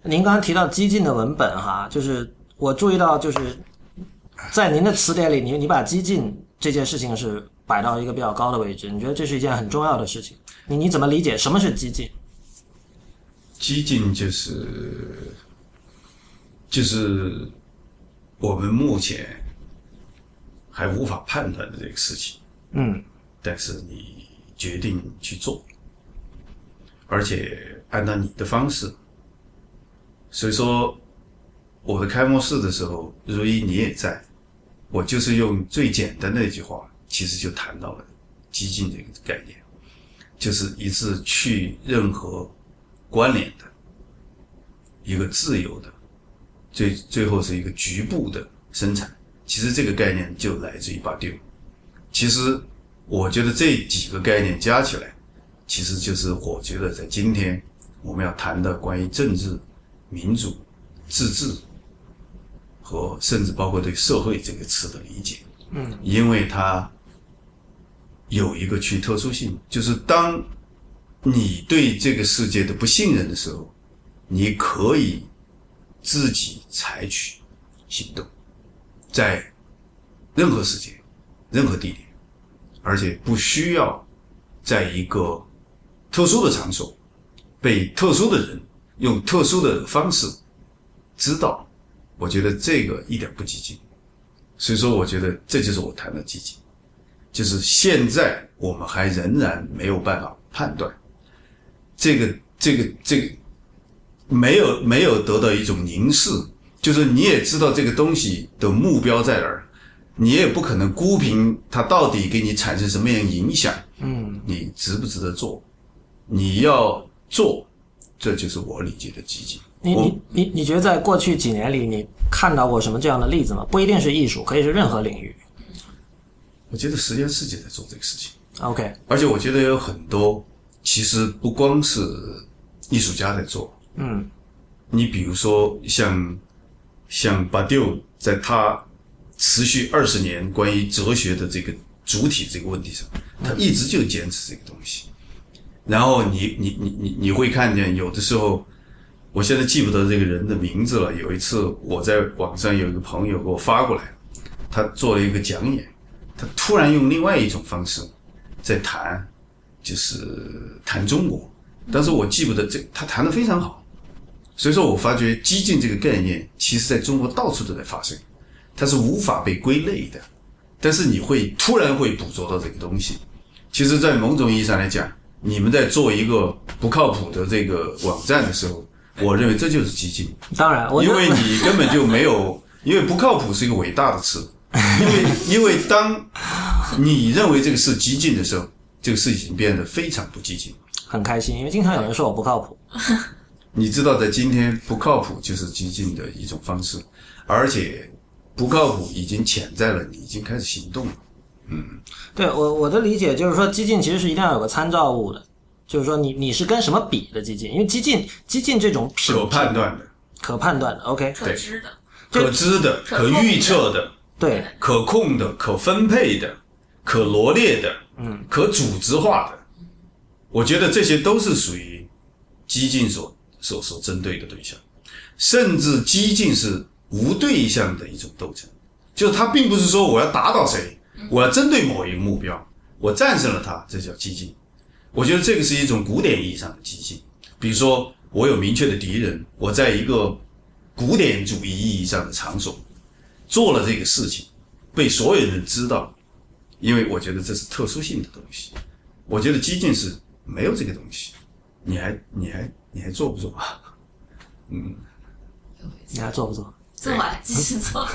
您刚刚提到激进的文本哈，就是我注意到，就是在您的词典里，你你把激进这件事情是摆到一个比较高的位置，你觉得这是一件很重要的事情？你你怎么理解什么是激进？激进就是就是我们目前还无法判断的这个事情，嗯但是你决定去做，而且按照你的方式。所以说，我的开幕式的时候，如一你也在，我就是用最简单的一句话，其实就谈到了激进这个概念，就是一次去任何关联的一个自由的，最最后是一个局部的生产。其实这个概念就来自于巴丢。其实我觉得这几个概念加起来，其实就是我觉得在今天我们要谈的关于政治、民主、自治和甚至包括对社会这个词的理解。嗯，因为它有一个去特殊性，就是当你对这个世界的不信任的时候，你可以自己采取行动，在任何时间、任何地点，而且不需要在一个特殊的场所被特殊的人用特殊的方式知道。我觉得这个一点不激进，所以说我觉得这就是我谈的激进，就是现在我们还仍然没有办法判断这个这个这个没有没有得到一种凝视，就是你也知道这个东西的目标在哪儿，你也不可能估评它到底给你产生什么样影响，嗯，你值不值得做？你要做，这就是我理解的积极。你你你你觉得在过去几年里，你看到过什么这样的例子吗？不一定是艺术，可以是任何领域。我觉得实验世界在做这个事情，OK，而且我觉得有很多其实不光是艺术家在做，嗯你比如说像像巴丢在他持续二十年关于哲学的这个主体这个问题上，他一直就坚持这个东西。然后你你你你你会看见有的时候，我现在记不得这个人的名字了。有一次我在网上有一个朋友给我发过来，他做了一个讲演，他突然用另外一种方式在谈，就是谈中国，但是我记不得这他谈的非常好。所以说我发觉激进这个概念，其实在中国到处都在发生，它是无法被归类的，但是你会突然会捕捉到这个东西。其实，在某种意义上来讲，你们在做一个不靠谱的这个网站的时候，我认为这就是激进，当然，因为你根本就没有，因为不靠谱是一个伟大的词，因为因为当你认为这个事激进的时候，这个事情变得非常不激进。很开心，因为经常有人说我不靠谱。你知道，在今天不靠谱就是激进的一种方式，而且不靠谱已经潜在了，你已经开始行动了。嗯对我我的理解就是说，激进其实是一定要有个参照物的，就是说你你是跟什么比的激进？因为激进激进这种可判断的、可判断的，OK，可知的，可知的、可预测的、对，可控的、可分配的、可罗列的，嗯，可组织化的，我觉得这些都是属于激进所所所针对的对象，甚至激进是无对象的一种斗争，就是他并不是说我要打倒谁，我要针对某一个目标，我战胜了他，这叫激进。我觉得这个是一种古典意义上的激进，比如说我有明确的敌人，我在一个古典主义意义上的场所做了这个事情，被所有人知道，因为我觉得这是特殊性的东西。我觉得激进是没有这个东西，你还你还你还做不做啊？嗯？你还做不做？做啊继续做，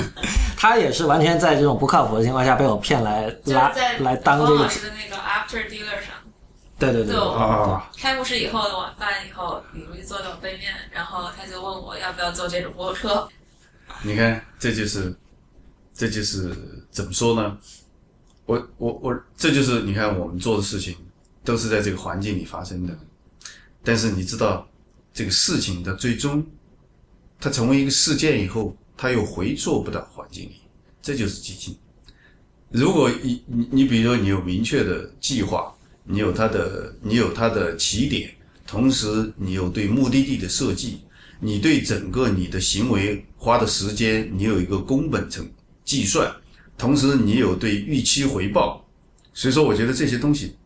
他也是完全在这种不靠谱的情况下被我骗来拉就是在来当这汪个老师的那个 After Dealer 上，对对对开幕式以后的晚饭以后，李如意坐在我对面，然后他就问我要不要做这种播客。你看，这就是，这就是怎么说呢？我我我，这就是你看我们做的事情都是在这个环境里发生的，但是你知道这个事情的最终，它成为一个事件以后，它又回溯不到环境里，这就是激进。如果你你你比如说你有明确的计划，你有它的你有它的起点，同时你有对目的地的设计，你对整个你的行为花的时间，你有一个工本成计算，同时你有对预期回报，所以说我觉得这些东西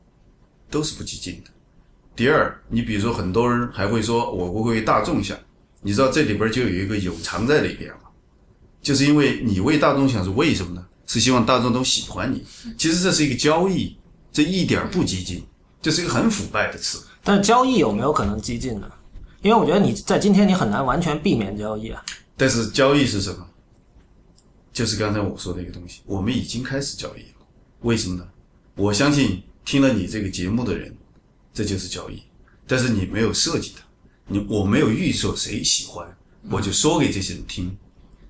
都是不激进的。第二，你比如说很多人还会说我不会为大众想，你知道这里边就有一个有藏在里边了，就是因为你为大众想是为什么呢？是希望大众都喜欢你。其实这是一个交易，这一点不激进，这是一个很腐败的词。但是交易有没有可能激进呢？因为我觉得你在今天你很难完全避免交易啊。但是交易是什么？就是刚才我说的一个东西，我们已经开始交易了。为什么呢？我相信听了你这个节目的人，这就是交易。但是你没有设计它，你我没有预设谁喜欢，我就说给这些人听，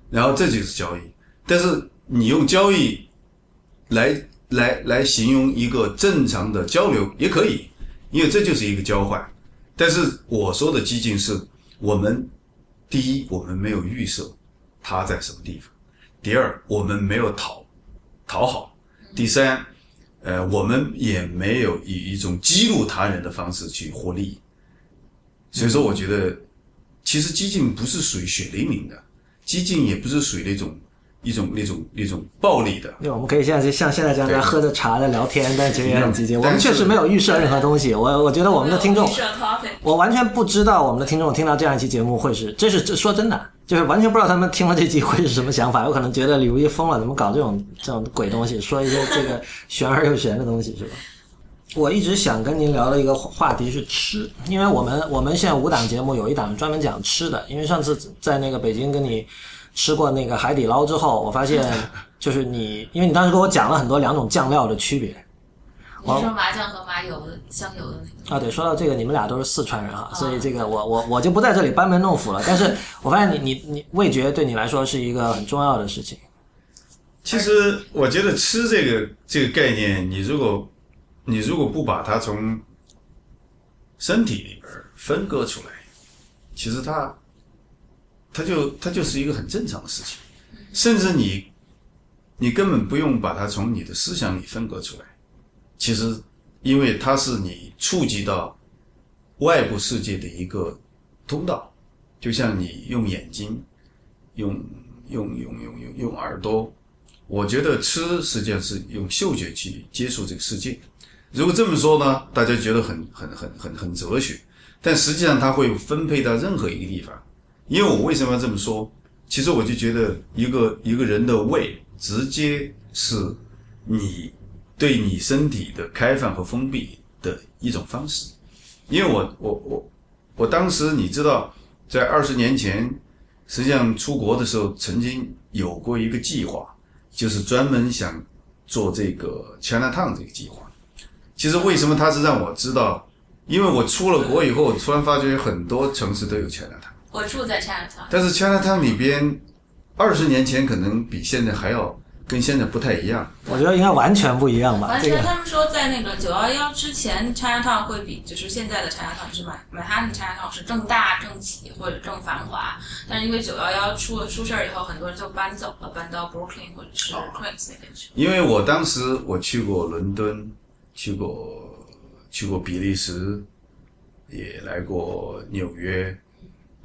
然后这就是交易。但是你用交易来来来形容一个正常的交流也可以，因为这就是一个交换。但是我说的激进是我们第一，我们没有预设他在什么地方；第二，我们没有讨讨好；第三，呃，我们也没有以一种激怒他人的方式去获利。所以说，我觉得其实激进不是属于血淋淋的，激进也不是属于那种一种那种那种暴力的。对我们可以现在就像现在这样，大家喝着茶在聊天，但其实也很激进。我们确实没有预设任何东西。我我觉得我们的听众我完全不知道我们的听众听到这样一期节目会是，这是这说真的，就是完全不知道他们听了这集会是什么想法。有可能觉得李如一疯了，怎么搞这种这种鬼东西，说一些这个玄而又玄的东西，是吧？我一直想跟您聊的一个话题是吃，因为我们我们现在五档节目有一档专门讲吃的，因为上次在那个北京跟你吃过那个海底捞之后，我发现就是你，因为你当时跟我讲了很多两种酱料的区别，你说麻酱和麻油的香油的那个，啊，对，说到这个，你们俩都是四川人啊，所以这个我我我就不在这里班门弄斧了。但是我发现你你你味觉对你来说是一个很重要的事情。其实我觉得吃这个这个概念，你如果你如果不把它从身体里边分割出来，其实它它就它就是一个很正常的事情，甚至你你根本不用把它从你的思想里分割出来。其实，因为它是你触及到外部世界的一个通道，就像你用眼睛、用用用用用用耳朵。我觉得吃实际上是用嗅觉去接触这个世界。如果这么说呢，大家觉得很很很很很哲学，但实际上它会分配到任何一个地方。因为我为什么要这么说？其实我就觉得一个一个人的胃，直接是你对你身体的开放和封闭的一种方式。因为我我我我当时你知道，在二十年前，实际上出国的时候曾经有过一个计划，就是专门想做这个 China Town 这个计划。其实为什么他是让我知道？因为我出了国以后，突然发觉很多城市都有 China Town，我住在 Chinatown，但是 China Town 里边，二十年前可能比现在还要跟现在不太一样。我觉得应该完全不一样吧。完这个全他们说在那个九幺幺之前，Chinatown 会比就是现在的 Chinatown 就是买买哈顿 Chinatown 是更大、更挤或者更繁华，但是因为九幺幺出了出事儿以后，很多人就搬走了，搬到 Brooklyn 或者是 Queens 那边去。因为我当时我去过伦敦，去过去过比利时，也来过纽约，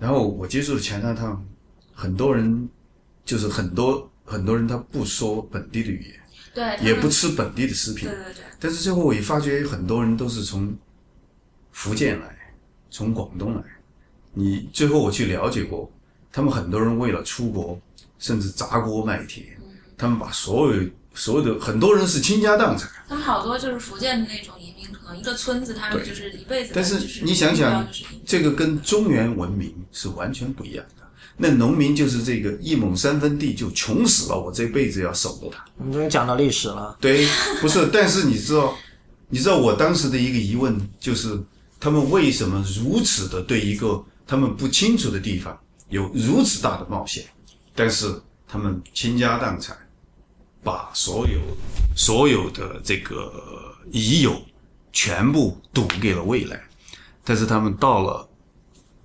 然后我接触的前那趟，很多人就是很多很多人他不说本地的语言，对，也不吃本地的食品对，对对，但是最后我也发觉很多人都是从福建来，从广东来。你最后我去了解过，他们很多人为了出国，甚至砸锅卖铁，他们把所有所有的很多人是倾家荡产。他们好多就是福建的那种移民，可能一个村子他们就是一辈子的，但是就是你想想这个跟中原文明是完全不一样的。那农民就是这个一亩三分地就穷死了，我这辈子要守着它。我们终于讲到历史了。对，不是，但是你知道，你知道我当时的一个疑问就是，他们为什么如此的对一个他们不清楚的地方有如此大的冒险？但是他们倾家荡产，把所有所有的这个已有全部赌给了未来，但是他们到了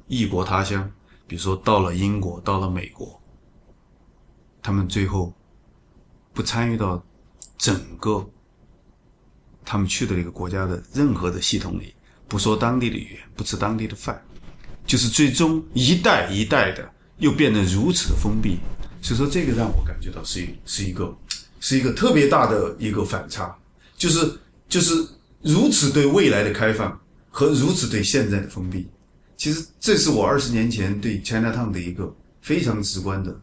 异国他乡，比如说到了英国，到了美国，他们最后不参与到整个他们去的那个国家的任何的系统里，不说当地的语言，不吃当地的饭，就是最终一代一代的又变得如此的封闭。所以说，这个让我感觉到是一是一个是一个特别大的一个反差，就是就是如此对未来的开放和如此对现在的封闭。其实这是我二十年前对 China Town 的一个非常直观的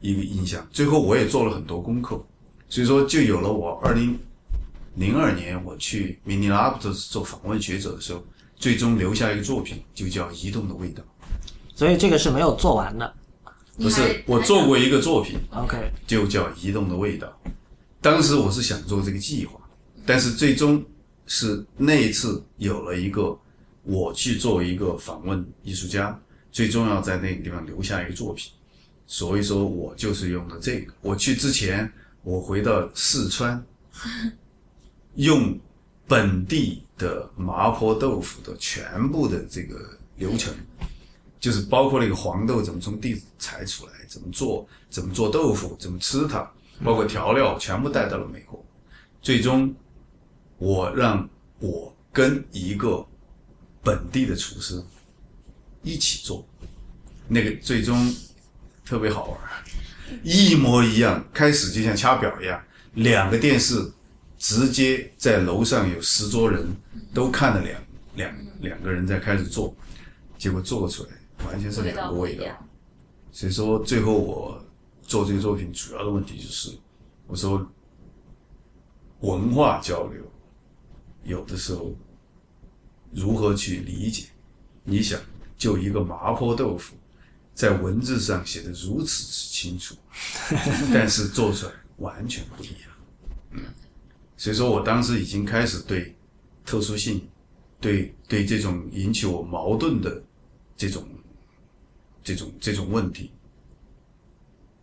一个印象。最后我也做了很多功课，所以说就有了我二零零二年我去明尼阿波特斯做访问学者的时候，最终留下一个作品，就叫《移动的味道》。所以这个是没有做完的。不是，我做过一个作品，OK，就叫《移动的味道》。当时我是想做这个计划，但是最终是那一次有了一个我去作为一个访问艺术家，最重要在那个地方留下一个作品。所以说我就是用的这个。我去之前，我回到四川，用本地的麻婆豆腐的全部的这个流程。就是包括那个黄豆怎么从地采出来，怎么做，怎么做豆腐，怎么吃它，包括调料，全部带到了美国。最终，我让我跟一个本地的厨师一起做，那个最终特别好玩，一模一样。开始就像掐表一样，两个电视直接在楼上有十桌人都看了两两两个人在开始做，结果做出来。完全是两个味道，所以说最后我做这个作品主要的问题就是，我说文化交流有的时候如何去理解？你想，就一个麻婆豆腐，在文字上写的如此之清楚，但是做出来完全不一样。嗯，所以说我当时已经开始对特殊性，对对这种引起我矛盾的这种。这种这种问题，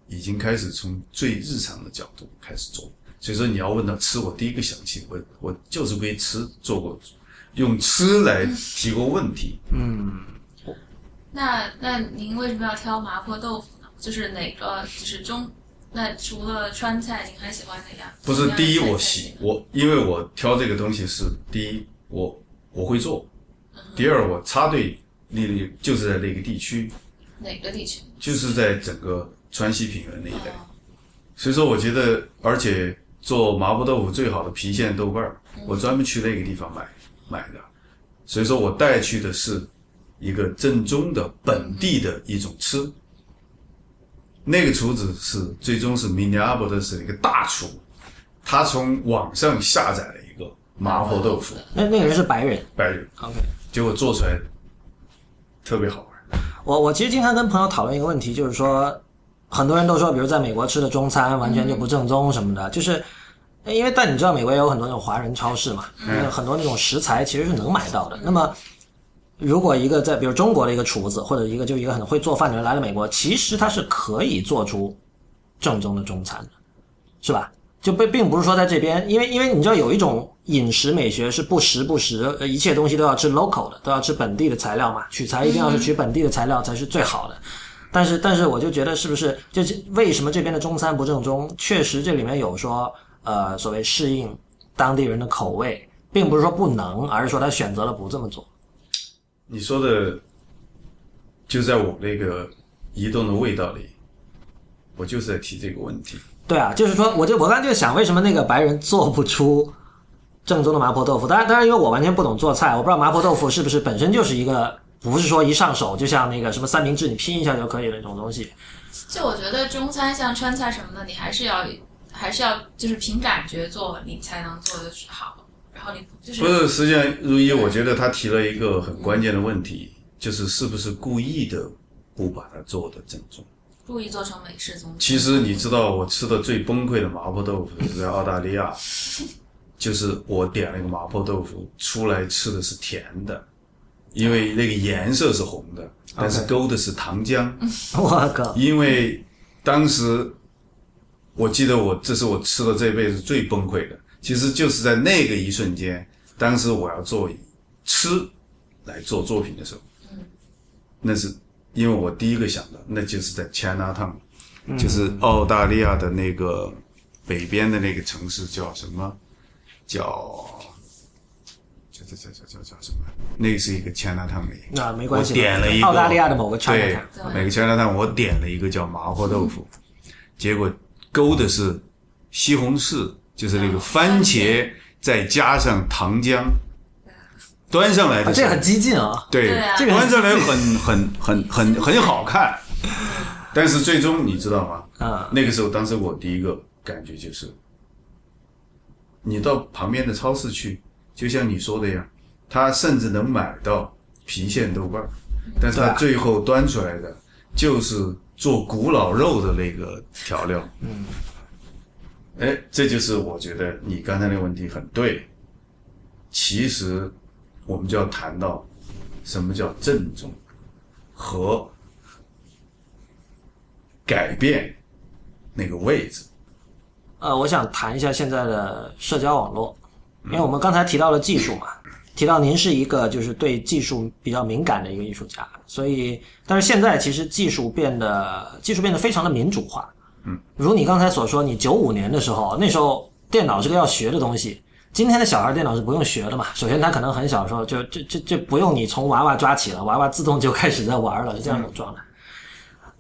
已经开始从最日常的角度开始做。所以说，你要问到吃，我第一个想起我我就是为吃做过，用吃来提过问题。嗯，那那您为什么要挑麻婆豆腐呢？就是哪个就是中？那除了川菜，您还喜欢哪样？不是第一，我喜我，因为我挑这个东西是第一，我我会做；第二，我插队那里就是在那个地区。哪个地区？就是在整个川西平原那一带，所以说我觉得，而且做麻婆豆腐最好的郫县豆瓣儿，我专门去那个地方买买的，所以说我带去的是一个正宗的本地的一种吃。那个厨子是最终是明尼阿波的一个大厨，他从网上下载了一个麻婆豆腐，那那个人是白人白人，，OK。结果做出来特别好玩。我我其实经常跟朋友讨论一个问题，就是说，很多人都说，比如在美国吃的中餐完全就不正宗什么的，就是因为但你知道美国也有很多那种华人超市嘛，那很多那种食材其实是能买到的。那么，如果一个在比如中国的一个厨子或者一个就一个很会做饭的人来了美国，其实他是可以做出正宗的中餐的，是吧？就并并不是说在这边，因为因为你知道有一种饮食美学是不时不时，呃，一切东西都要吃 local 的，都要吃本地的材料嘛，取材一定要是取本地的材料才是最好的。但是但是我就觉得是不是就是为什么这边的中餐不正宗？确实这里面有说呃所谓适应当地人的口味，并不是说不能，而是说他选择了不这么做。你说的就在我那个移动的味道里，我就是在提这个问题。对啊，就是说，我就我刚才就想，为什么那个白人做不出正宗的麻婆豆腐？当然，当然，因为我完全不懂做菜，我不知道麻婆豆腐是不是本身就是一个，不是说一上手就像那个什么三明治，你拼一下就可以的那种东西。就我觉得中餐像川菜什么的，你还是要还是要就是凭感觉做，你才能做得好。然后你就是不是，实际上如一，我觉得他提了一个很关键的问题，就是是不是故意的不把它做的正宗。故意做成美式宗其实你知道，我吃的最崩溃的麻婆豆腐是在澳大利亚，就是我点了一个麻婆豆腐，出来吃的是甜的，因为那个颜色是红的，但是勾的是糖浆。我靠！因为当时我记得我这是我吃的这辈子最崩溃的，其实就是在那个一瞬间，当时我要做以吃来做作品的时候，那是因为我第一个想到，那就是在 China Town，就是澳大利亚的那个北边的那个城市叫什么？叫叫叫叫叫叫叫什么？那个是一个 China Town 里，那没关系我点了一个澳大利亚的某个 China 对每个 China Town 我点了一个叫麻婆豆腐，结果勾的是西红柿，就是那个番茄，再加上糖浆，端上来啊的时候，这很激进啊。对端上来很很很很很好看，但是最终你知道吗？嗯，那个时候，当时我第一个感觉就是，你到旁边的超市去，就像你说的一样，他甚至能买到郫县豆瓣儿，但是他最后端出来的就是做古老肉的那个调料。嗯，哎，这就是我觉得你刚才那个问题很对。其实，我们就要谈到什么叫正宗和改变那个位置。呃，我想谈一下现在的社交网络，因为我们刚才提到了技术嘛，提到您是一个就是对技术比较敏感的一个艺术家，所以但是现在其实技术变得技术变得非常的民主化。嗯，如你刚才所说，你九五年的时候，那时候电脑是个要学的东西。今天的小孩电脑是不用学的嘛？首先，他可能很小的时候就就就就不用你从娃娃抓起了，娃娃自动就开始在玩了，是这样一种状态。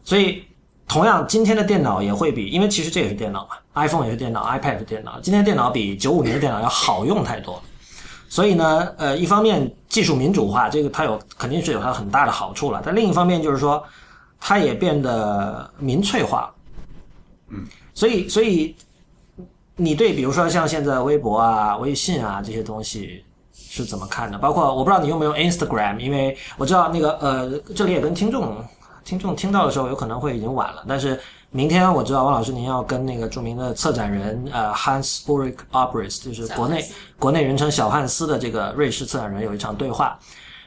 所以，同样，今天的电脑也会比，因为其实这也是电脑嘛，iPhone 也是电脑，iPad 是电脑，今天电脑比九五年的电脑要好用太多了。所以呢，呃，一方面技术民主化，这个它有肯定是有它很大的好处了，但另一方面就是说，它也变得民粹化了。嗯，所以所以你对比如说像现在微博啊、微信啊这些东西是怎么看的？包括我不知道你用没用 Instagram，因为我知道那个呃，这里也跟听众听众听到的时候有可能会已经晚了，但是明天我知道王老师您要跟那个著名的策展人呃 Hans Ulrich Obrist，就是国内国内人称小汉斯的这个瑞士策展人有一场对话，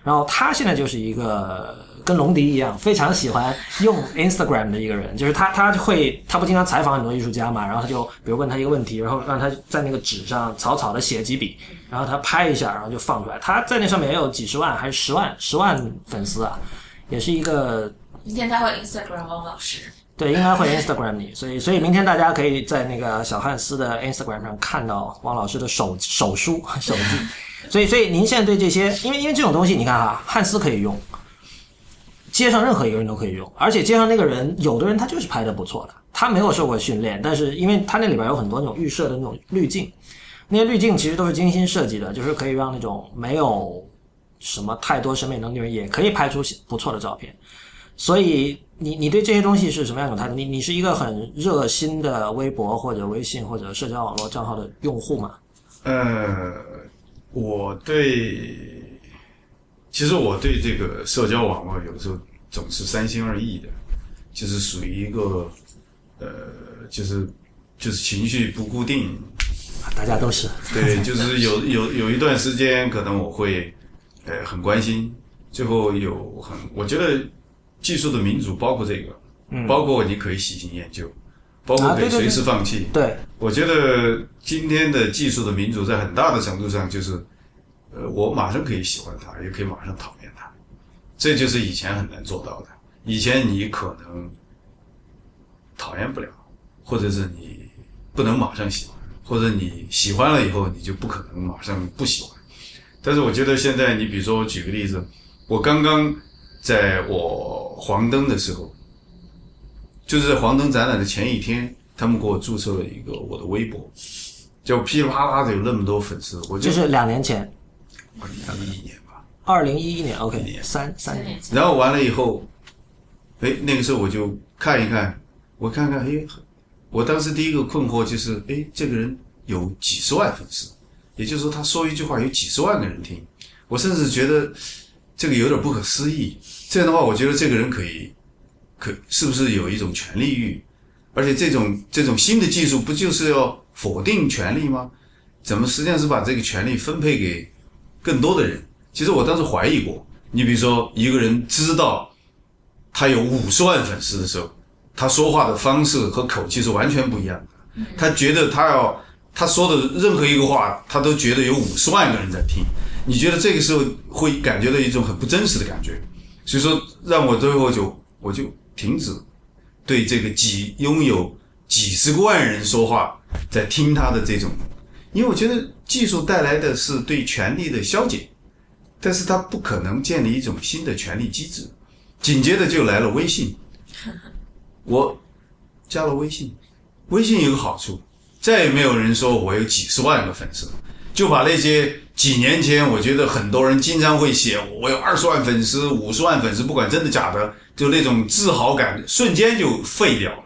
然后他现在就是一个跟龙迪一样非常喜欢用 Instagram 的一个人，就是他他会他不经常采访很多艺术家嘛，然后他就比如问他一个问题，然后让他在那个纸上草草的写几笔，然后他拍一下，然后就放出来。他在那上面也有几十万还是十万十万粉丝啊，也是一个明天他会 Instagram 汪老师，对，应该会 Instagram 你，所以所以明天大家可以在那个小汉斯的 Instagram 上看到汪老师的手手书手记。所以所以您现在对这些，因为因为这种东西，你看哈，汉斯可以用，街上任何一个人都可以用，而且街上那个人，有的人他就是拍的不错的，他没有受过训练，但是因为他那里边有很多那种预设的那种滤镜，那些滤镜其实都是精心设计的，就是可以让那种没有什么太多审美能力的人也可以拍出不错的照片。所以你你对这些东西是什么样一种态度？你你是一个很热心的微博或者微信或者社交网络账号的用户吗？呃，我对，其实我对这个社交网络有时候总是三心二意的，就是属于一个，呃，就是就是情绪不固定，大家都是对，就是有有有一段时间可能我会，呃，很关心，最后有很，我觉得技术的民主包括这个，嗯，包括你可以喜新厌旧，包括可以随时放弃，对，我觉得今天的技术的民主在很大的程度上就是，呃，我马上可以喜欢它，也可以马上讨厌它，这就是以前很难做到的。以前你可能讨厌不了，或者是你不能马上喜欢，或者你喜欢了以后你就不可能马上不喜欢。但是我觉得现在，你比如说我举个例子，我刚刚在我黄灯的时候，就是在黄灯展览的前一天，他们给我注册了一个我的微博，就噼里啪啦的有那么多粉丝，我就就是两年前，二零一一年吧。二零一一年，OK，三三年，然后完了以后，哎，那个时候我就看一看，我看看，哎，我当时第一个困惑就是，哎，这个人有几十万粉丝，也就是说他说一句话有几十万个人听，我甚至觉得这个有点不可思议。这样的话，我觉得这个人可以，可是不是有一种权利欲？而且这种这种新的技术不就是要否定权利吗？怎么实际上是把这个权利分配给更多的人？其实我当时怀疑过，你比如说一个人知道他有五十万粉丝的时候，他说话的方式和口气是完全不一样的。他觉得他要他说的任何一个话，他都觉得有五十万个人在听。你觉得这个时候会感觉到一种很不真实的感觉，所以说让我最后就我就停止对这个几拥有几十万人说话在听他的这种，因为我觉得技术带来的是对权力的消解，但是它不可能建立一种新的权力机制。紧接着就来了微信，我加了微信，微信有个好处，再也没有人说我有几十万个粉丝，就把那些几年前我觉得很多人经常会写我有二十万粉丝、五十万粉丝，不管真的假的，就那种自豪感瞬间就废掉了。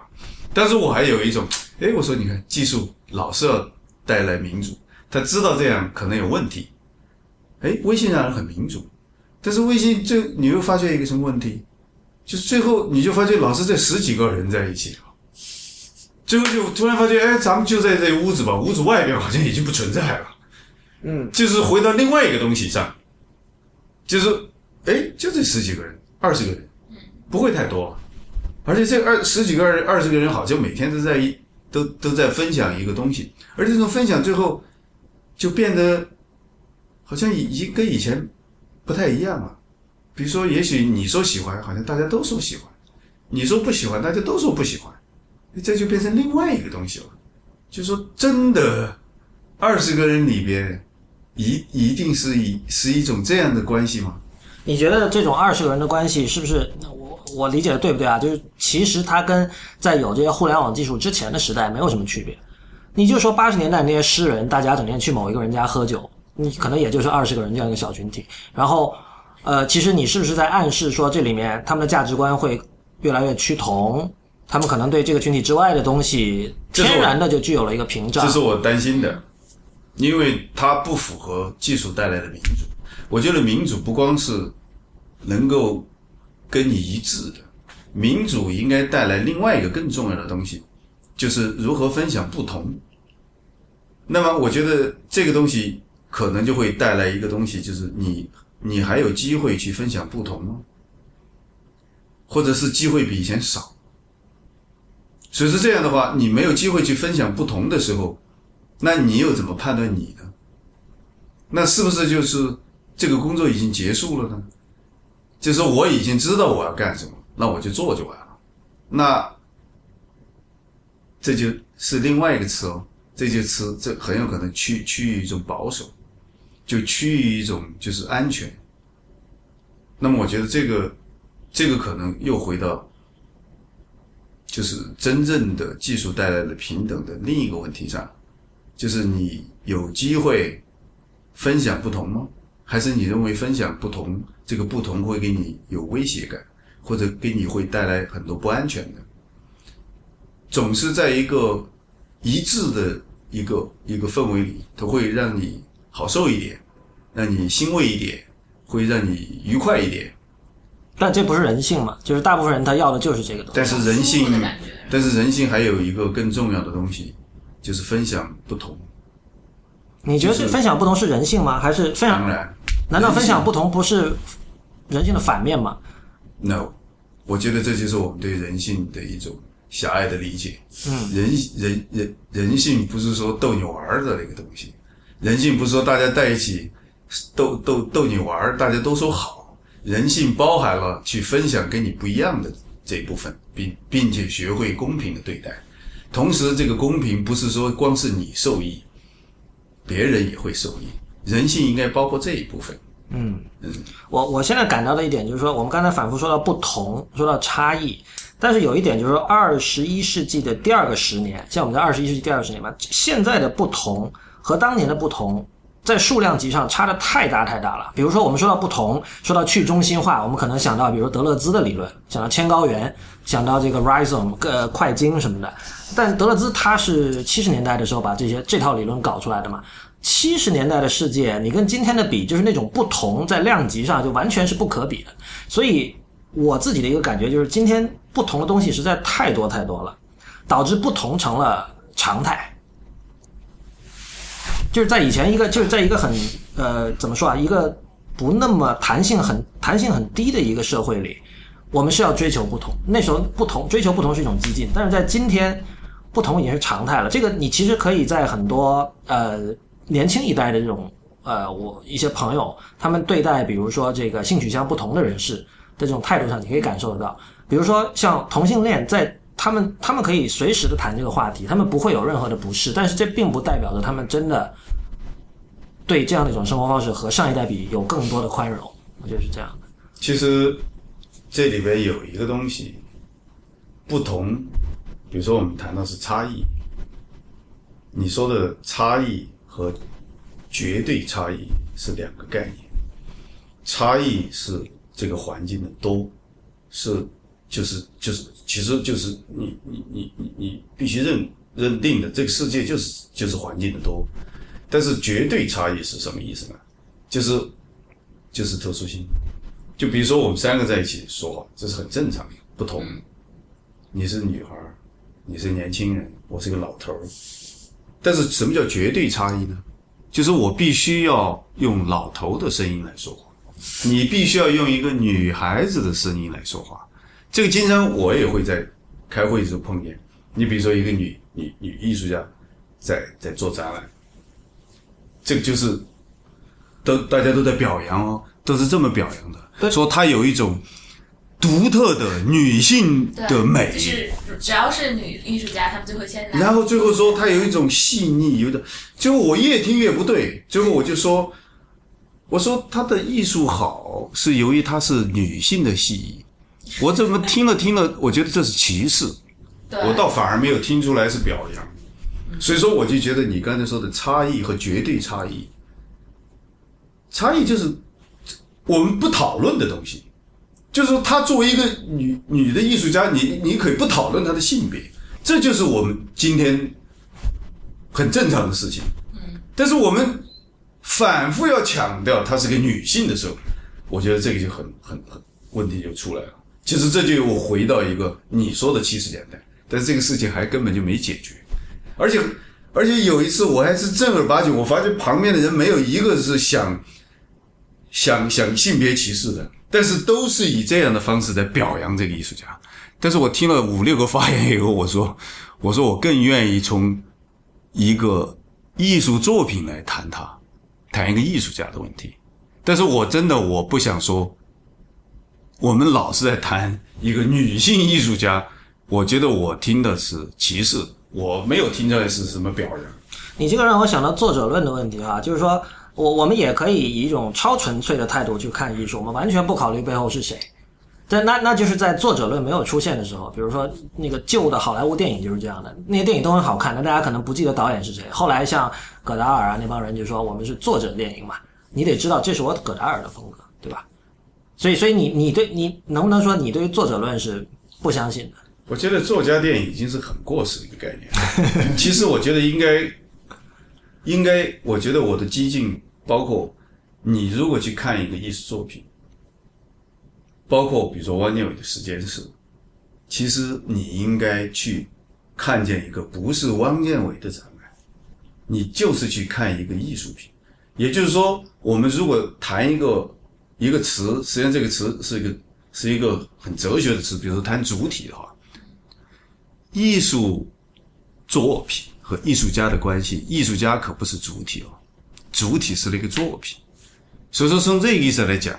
但是我还有一种，哎，我说你看，技术老是要带来民主，他知道这样可能有问题，哎，微信让人很民主，但是微信最你又发现一个什么问题？就是最后你就发现老是这十几个人在一起了，最后就突然发觉，哎，咱们就在这屋子吧，屋子外边好像已经不存在了，嗯，就是回到另外一个东西上，就是哎，就这十几个人，二十个人，不会太多，而且这二十几个人、二十个人好像每天都在一都都在分享一个东西，而这种分享最后就变得好像已经跟以前不太一样了。比如说，也许你说喜欢，好像大家都说喜欢；你说不喜欢，大家都说不喜欢。这就变成另外一个东西了。就说真的，二十个人里边，一一定是以是一种这样的关系吗？你觉得这种二十个人的关系是不是我我理解的对不对啊？就是其实它跟在有这些互联网技术之前的时代没有什么区别。你就说八十年代那些诗人，大家整天去某一个人家喝酒，你可能也就是二十个人这样一个小群体，然后。呃，其实你是不是在暗示说，这里面他们的价值观会越来越趋同？他们可能对这个群体之外的东西，天然的就具有了一个屏障。这是我担心的，因为它不符合技术带来的民主。我觉得民主不光是能够跟你一致的，民主应该带来另外一个更重要的东西，就是如何分享不同。那么，我觉得这个东西可能就会带来一个东西，就是你。你还有机会去分享不同吗？或者是机会比以前少？所以说这样的话，你没有机会去分享不同的时候，那你又怎么判断你呢？那是不是就是这个工作已经结束了呢？就是我已经知道我要干什么，那我就做就完了。那这就是另外一个词哦，这些词这很有可能趋趋于一种保守。就趋于一种就是安全，那么我觉得这个这个可能又回到，就是真正的技术带来的平等的另一个问题上，就是你有机会分享不同吗？还是你认为分享不同，这个不同会给你有威胁感，或者给你会带来很多不安全的？总是在一个一致的一个一个氛围里，它会让你。好受一点，让你欣慰一点，会让你愉快一点。但这不是人性嘛？就是大部分人他要的就是这个东西。但是人性，但是人性还有一个更重要的东西，就是分享不同。你觉得是分享不同是人性吗？还是分享？当然。难道分享不同不是人性的反面吗？No，我觉得这就是我们对人性的一种狭隘的理解。嗯，人人人人性不是说逗你玩的那个东西。人性不是说大家在一起逗逗逗你玩大家都说好。人性包含了去分享跟你不一样的这一部分，并并且学会公平的对待。同时，这个公平不是说光是你受益，别人也会受益。人性应该包括这一部分。嗯嗯，我我现在感到的一点就是说，我们刚才反复说到不同，说到差异，但是有一点就是说，二十一世纪的第二个十年，像我们在二十一世纪第二个十年吧，现在的不同。和当年的不同，在数量级上差的太大太大了。比如说，我们说到不同，说到去中心化，我们可能想到，比如德勒兹的理论，想到千高原，想到这个 Rhizome 呃快晶什么的。但德勒兹他是七十年代的时候把这些这套理论搞出来的嘛。七十年代的世界，你跟今天的比，就是那种不同在量级上就完全是不可比的。所以我自己的一个感觉就是，今天不同的东西实在太多太多了，导致不同成了常态。就是在以前一个就是在一个很呃怎么说啊一个不那么弹性很弹性很低的一个社会里，我们是要追求不同。那时候不同追求不同是一种激进，但是在今天，不同已经是常态了。这个你其实可以在很多呃年轻一代的这种呃我一些朋友他们对待比如说这个性取向不同的人士的这种态度上，你可以感受得到。比如说像同性恋在。他们他们可以随时的谈这个话题，他们不会有任何的不适，但是这并不代表着他们真的对这样的一种生活方式和上一代比有更多的宽容。我觉得是这样的。其实这里边有一个东西不同，比如说我们谈到是差异，你说的差异和绝对差异是两个概念。差异是这个环境的多，是就是就是，其实就是你你你你你必须认认定的，这个世界就是就是环境的多。但是绝对差异是什么意思呢？就是就是特殊性。就比如说我们三个在一起说话，这是很正常的，不同。你是女孩儿，你是年轻人，我是个老头儿。但是什么叫绝对差异呢？就是我必须要用老头的声音来说话，你必须要用一个女孩子的声音来说话。这个经常我也会在开会的时候碰见。你比如说一个女女女艺术家在在做展览，这个就是都大家都在表扬哦，都是这么表扬的，说她有一种独特的女性，的美。就是只要是女艺术家，他们就会先拿。然后最后说她有一种细腻，有点，结果我越听越不对，最后我就说，我说她的艺术好是由于她是女性的细腻，我怎么听了听了，我觉得这是歧视，我倒反而没有听出来是表扬，所以说我就觉得你刚才说的差异和绝对差异，差异就是我们不讨论的东西。就是说，她作为一个女女的艺术家，你你可以不讨论她的性别，这就是我们今天很正常的事情。嗯，但是我们反复要强调她是个女性的时候，我觉得这个就很很很问题就出来了。其实这就我回到一个你说的七十年代，但是这个事情还根本就没解决，而且而且有一次我还是正儿八经，我发现旁边的人没有一个是想 想想性别歧视的。但是都是以这样的方式在表扬这个艺术家。但是我听了五六个发言以后，我说，我说我更愿意从一个艺术作品来谈他，谈一个艺术家的问题。但是我真的我不想说，我们老是在谈一个女性艺术家，我觉得我听的是歧视，我没有听出来是什么表扬。你这个让我想到作者论的问题哈、就是说我我们也可以以一种超纯粹的态度去看艺术，我们完全不考虑背后是谁。但那那就是在作者论没有出现的时候，比如说那个旧的好莱坞电影就是这样的，那些电影都很好看，但大家可能不记得导演是谁。后来像葛达尔啊那帮人就说我们是作者电影嘛，你得知道这是我葛达尔的风格，对吧？所以所以你你对你能不能说你对于作者论是不相信的？我觉得作家电影已经是很过时的一个概念。其实我觉得应该，应该，我觉得我的激进包括你如果去看一个艺术作品，包括比如说汪建伟的时间是，其实你应该去看见一个不是汪建伟的展览，你就是去看一个艺术品。也就是说，我们如果谈一个一个词，实际上这个词是一个是一个很哲学的词，比如说谈主体的话，艺术作品和艺术家的关系，艺术家可不是主体哦，主体是那个作品。所以说，从这个意义上来讲，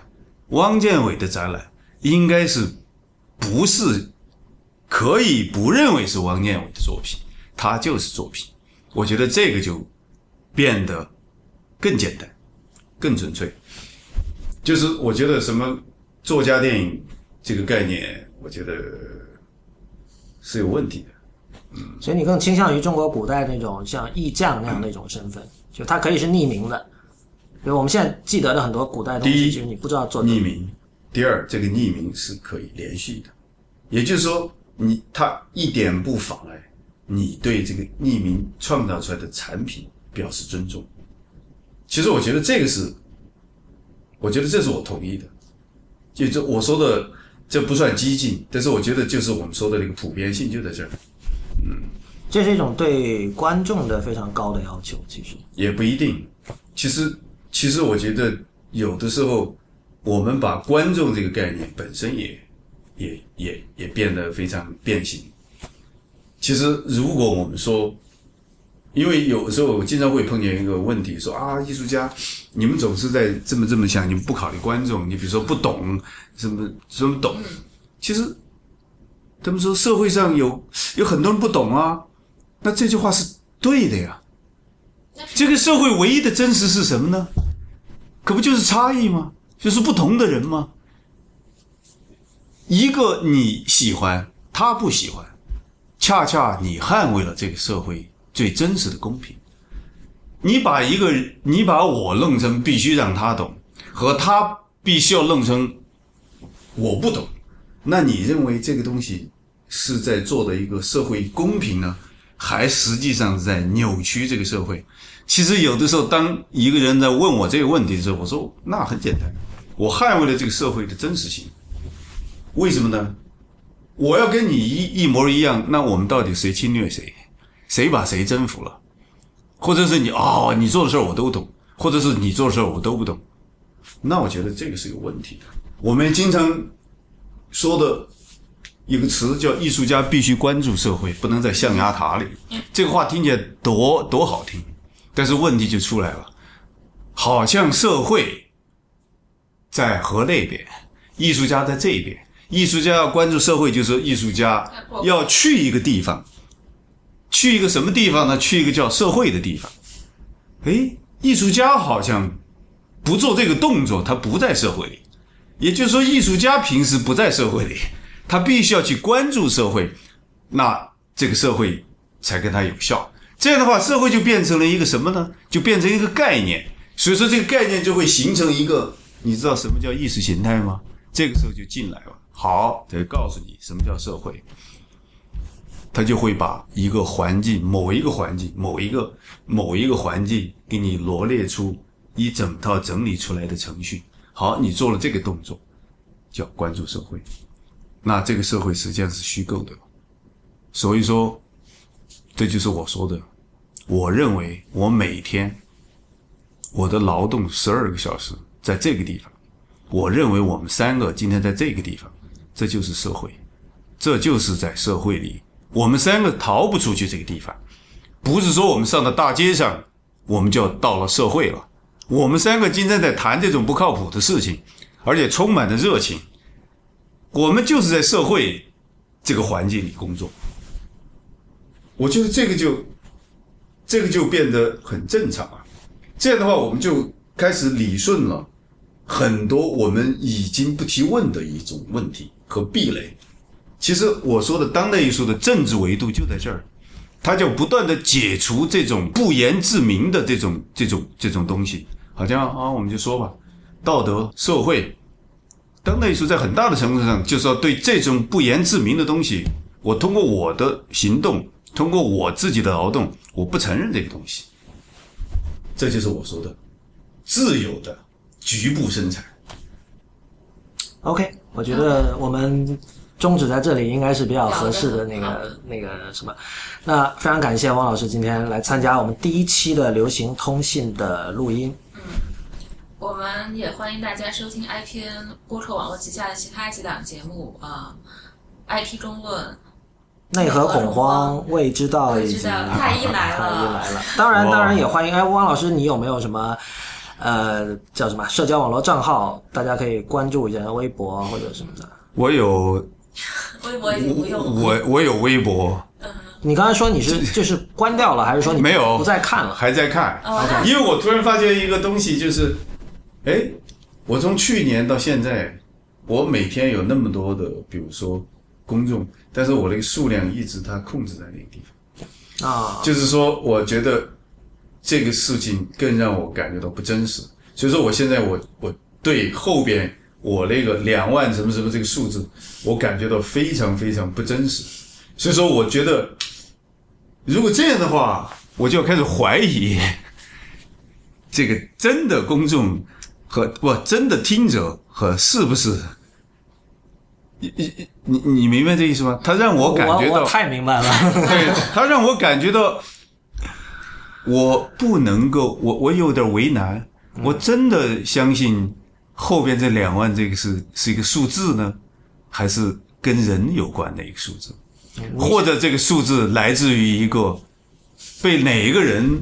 汪建伟的展览应该是不是可以不认为是汪建伟的作品，它就是作品。我觉得这个就变得更简单、更纯粹。就是我觉得什么作家电影这个概念，我觉得是有问题的。嗯所以你更倾向于中国古代那种像艺匠那样的一种身份，就他可以是匿名的。比如我们现在记得的很多古代东西，你不知道作者匿名。第二，这个匿名是可以连续的，也就是说，你他一点不妨碍你对这个匿名创造出来的产品表示尊重。其实我觉得这个是，我觉得这是我同意的。就这我说的，这不算激进，但是我觉得就是我们说的那个普遍性就在这儿，嗯这是一种对观众的非常高的要求。其实，也不一定。其实，其实我觉得有的时候，我们把观众这个概念本身也也也也变得非常变形。其实，如果我们说，因为有时候我经常会碰见一个问题，说啊，艺术家，你们总是在这么这么想，你们不考虑观众，你比如说不懂什么什么懂，其实他们说社会上有有很多人不懂啊，那这句话是对的呀。这个社会唯一的真实是什么呢？可不就是差异吗？就是不同的人吗？一个你喜欢，他不喜欢，恰恰你捍卫了这个社会最真实的公平。你把一个你把我弄成必须让他懂，和他必须要弄成我不懂，那你认为这个东西是在做的一个社会公平呢，还实际上是在扭曲这个社会？其实有的时候，当一个人在问我这个问题的时候，我说那很简单，我捍卫了这个社会的真实性。为什么呢？我要跟你一一模一样，那我们到底谁侵略谁？谁把谁征服了？或者是你哦，你做的事儿我都懂，或者是你做的事儿我都不懂？那我觉得这个是有问题的。我们经常说的一个词叫“艺术家必须关注社会，不能在象牙塔里”。这个话听起来多多好听，但是问题就出来了，好像社会在河那边，艺术家在这边。艺术家要关注社会，就是艺术家要去一个地方，去一个什么地方呢？去一个叫社会的地方。哎，艺术家好像不做这个动作，他不在社会里。也就是说，艺术家平时不在社会里，他必须要去关注社会，那这个社会才跟他有效。这样的话，社会就变成了一个什么呢？就变成一个概念。所以说，这个概念就会形成一个，你知道什么叫意识形态吗？这个时候就进来了。好，得告诉你什么叫社会，他就会把一个环境、某一个环境、某一个某一个环境给你罗列出一整套整理出来的程序。好，你做了这个动作，叫关注社会。那这个社会实际上是虚构的，所以说，这就是我说的。我认为我每天我的劳动十二个小时在这个地方，我认为我们三个今天在这个地方。这就是社会，这就是在社会里，我们三个逃不出去这个地方。不是说我们上到大街上，我们就到了社会了。我们三个今天在谈这种不靠谱的事情，而且充满着热情。我们就是在社会这个环境里工作。我觉得这个就，这个就变得很正常啊。这样的话，我们就开始理顺了很多我们已经不提问的一种问题。和壁垒，其实我说的当代艺术的政治维度就在这儿，它就不断的解除这种不言自明的这种这种这种东西。好像啊，我们就说吧，道德、社会，当代艺术在很大的程度上就是要对这种不言自明的东西，我通过我的行动，通过我自己的劳动，我不承认这个东西。这就是我说的自由的局部生产。OK，我觉得我们终止在这里应该是比较合适的那个那个什么。那非常感谢汪老师今天来参加我们第一期的流行通信的录音。嗯，我们也欢迎大家收听 IPN 播客网络旗下的其他几档节目啊，IP 中论、内核恐慌、未知道以及太医来了，太医来了。当然，当然也欢迎。哎，汪老师，你有没有什么？呃，叫什么社交网络账号？大家可以关注一下微博或者什么的。我有 微博已经不用。我我有微博。你刚才说你是就是关掉了，还是说你没有不再看了？还在看。因为我突然发现一个东西，就是，哎，我从去年到现在，我每天有那么多的，比如说公众，但是我那个数量一直它控制在那个地方。啊。就是说，我觉得。这个事情更让我感觉到不真实，所以说我现在我我对后边我那个两万什么什么这个数字，我感觉到非常非常不真实，所以说我觉得，如果这样的话，我就要开始怀疑，这个真的公众和不真的听者和是不是，你你你你明白这意思吗？他让我感觉到太明白了，对他让我感觉到。我不能够，我我有点为难。我真的相信后边这两万这个是是一个数字呢，还是跟人有关的一个数字，或者这个数字来自于一个被哪一个人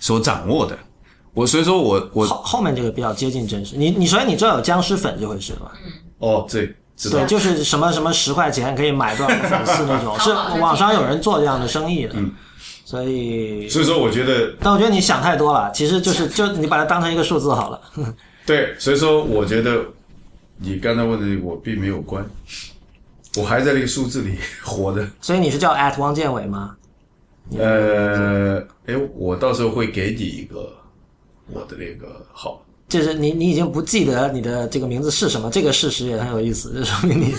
所掌握的？我所以说我我后后面这个比较接近真实。你你所以你知道有僵尸粉这回事吗？哦，对对，知道？就是什么什么十块钱可以买多少个粉丝那种，是网上有人做这样的生意的，嗯所以，所以说，我觉得但我觉得你想太多了，其实就是就你把它当成一个数字好了。对，所以说我觉得你刚才问的我并没有关，我还在那个数字里 活着。所以你是叫 at 汪建伟吗？呃，哎，我到时候会给你一个我的那个号。就是你你已经不记得你的这个名字是什么，这个事实也很有意思，这说明你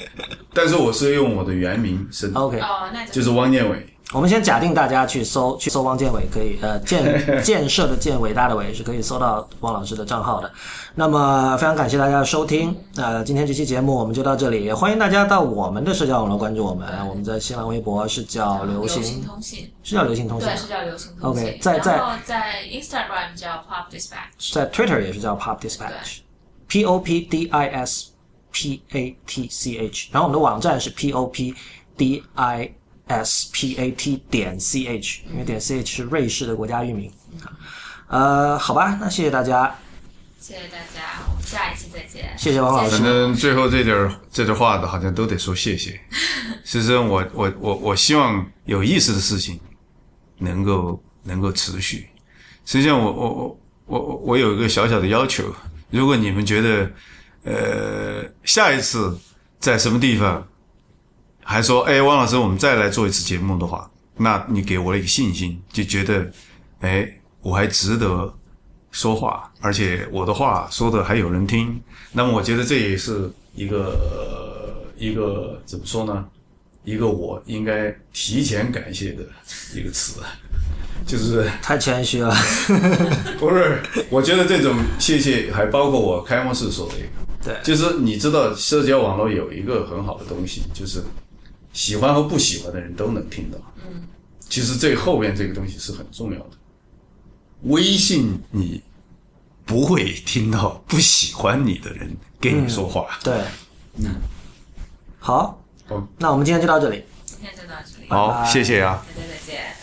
但是我是用我的原名申，OK。哦，那就是汪建伟。我们先假定大家去搜去搜汪建伟，可以呃建 建设的建伟大的伟是可以搜到汪老师的账号的。那么非常感谢大家的收听，呃，今天这期节目我们就到这里，也欢迎大家到我们的社交网络关注我们，我们在新浪微博是叫流流行，通信，是叫流行通信对，是叫流行通信。OK，在在在 Instagram 叫 Pop Dispatch。在 Twitter 也是叫 Pop Dispatch，P O P D I S P A T C H，然后我们的网站是 P O P D I S P A T 点 C H，因为点 C H 是瑞士的国家域名。呃，好吧，那谢谢大家，谢谢大家，我们下一期再见。谢谢王老师反正最后这点儿这段话的，好像都得说谢谢。其实际上我，我我我希望有意思的事情能够能够持续。实际上我，我我我我我有一个小小的要求，如果你们觉得呃下一次在什么地方还说，哎，汪老师，我们再来做一次节目的话，那你给我了一个信心，就觉得，哎，我还值得说话，而且我的话说的还有人听，那么我觉得这也是一个、呃一个怎么说呢？一个我应该提前感谢的一个词，就是太谦虚了。不是？我觉得这种谢谢还包括我开幕式说的一个，对就是你知道社交网络有一个很好的东西，就是喜欢和不喜欢的人都能听到。嗯，其实这后面这个东西是很重要的。微信你不会听到不喜欢你的人跟你说话。对，好好，那我们今天就到这里。今天就到这里，好，谢谢啊。大家再见。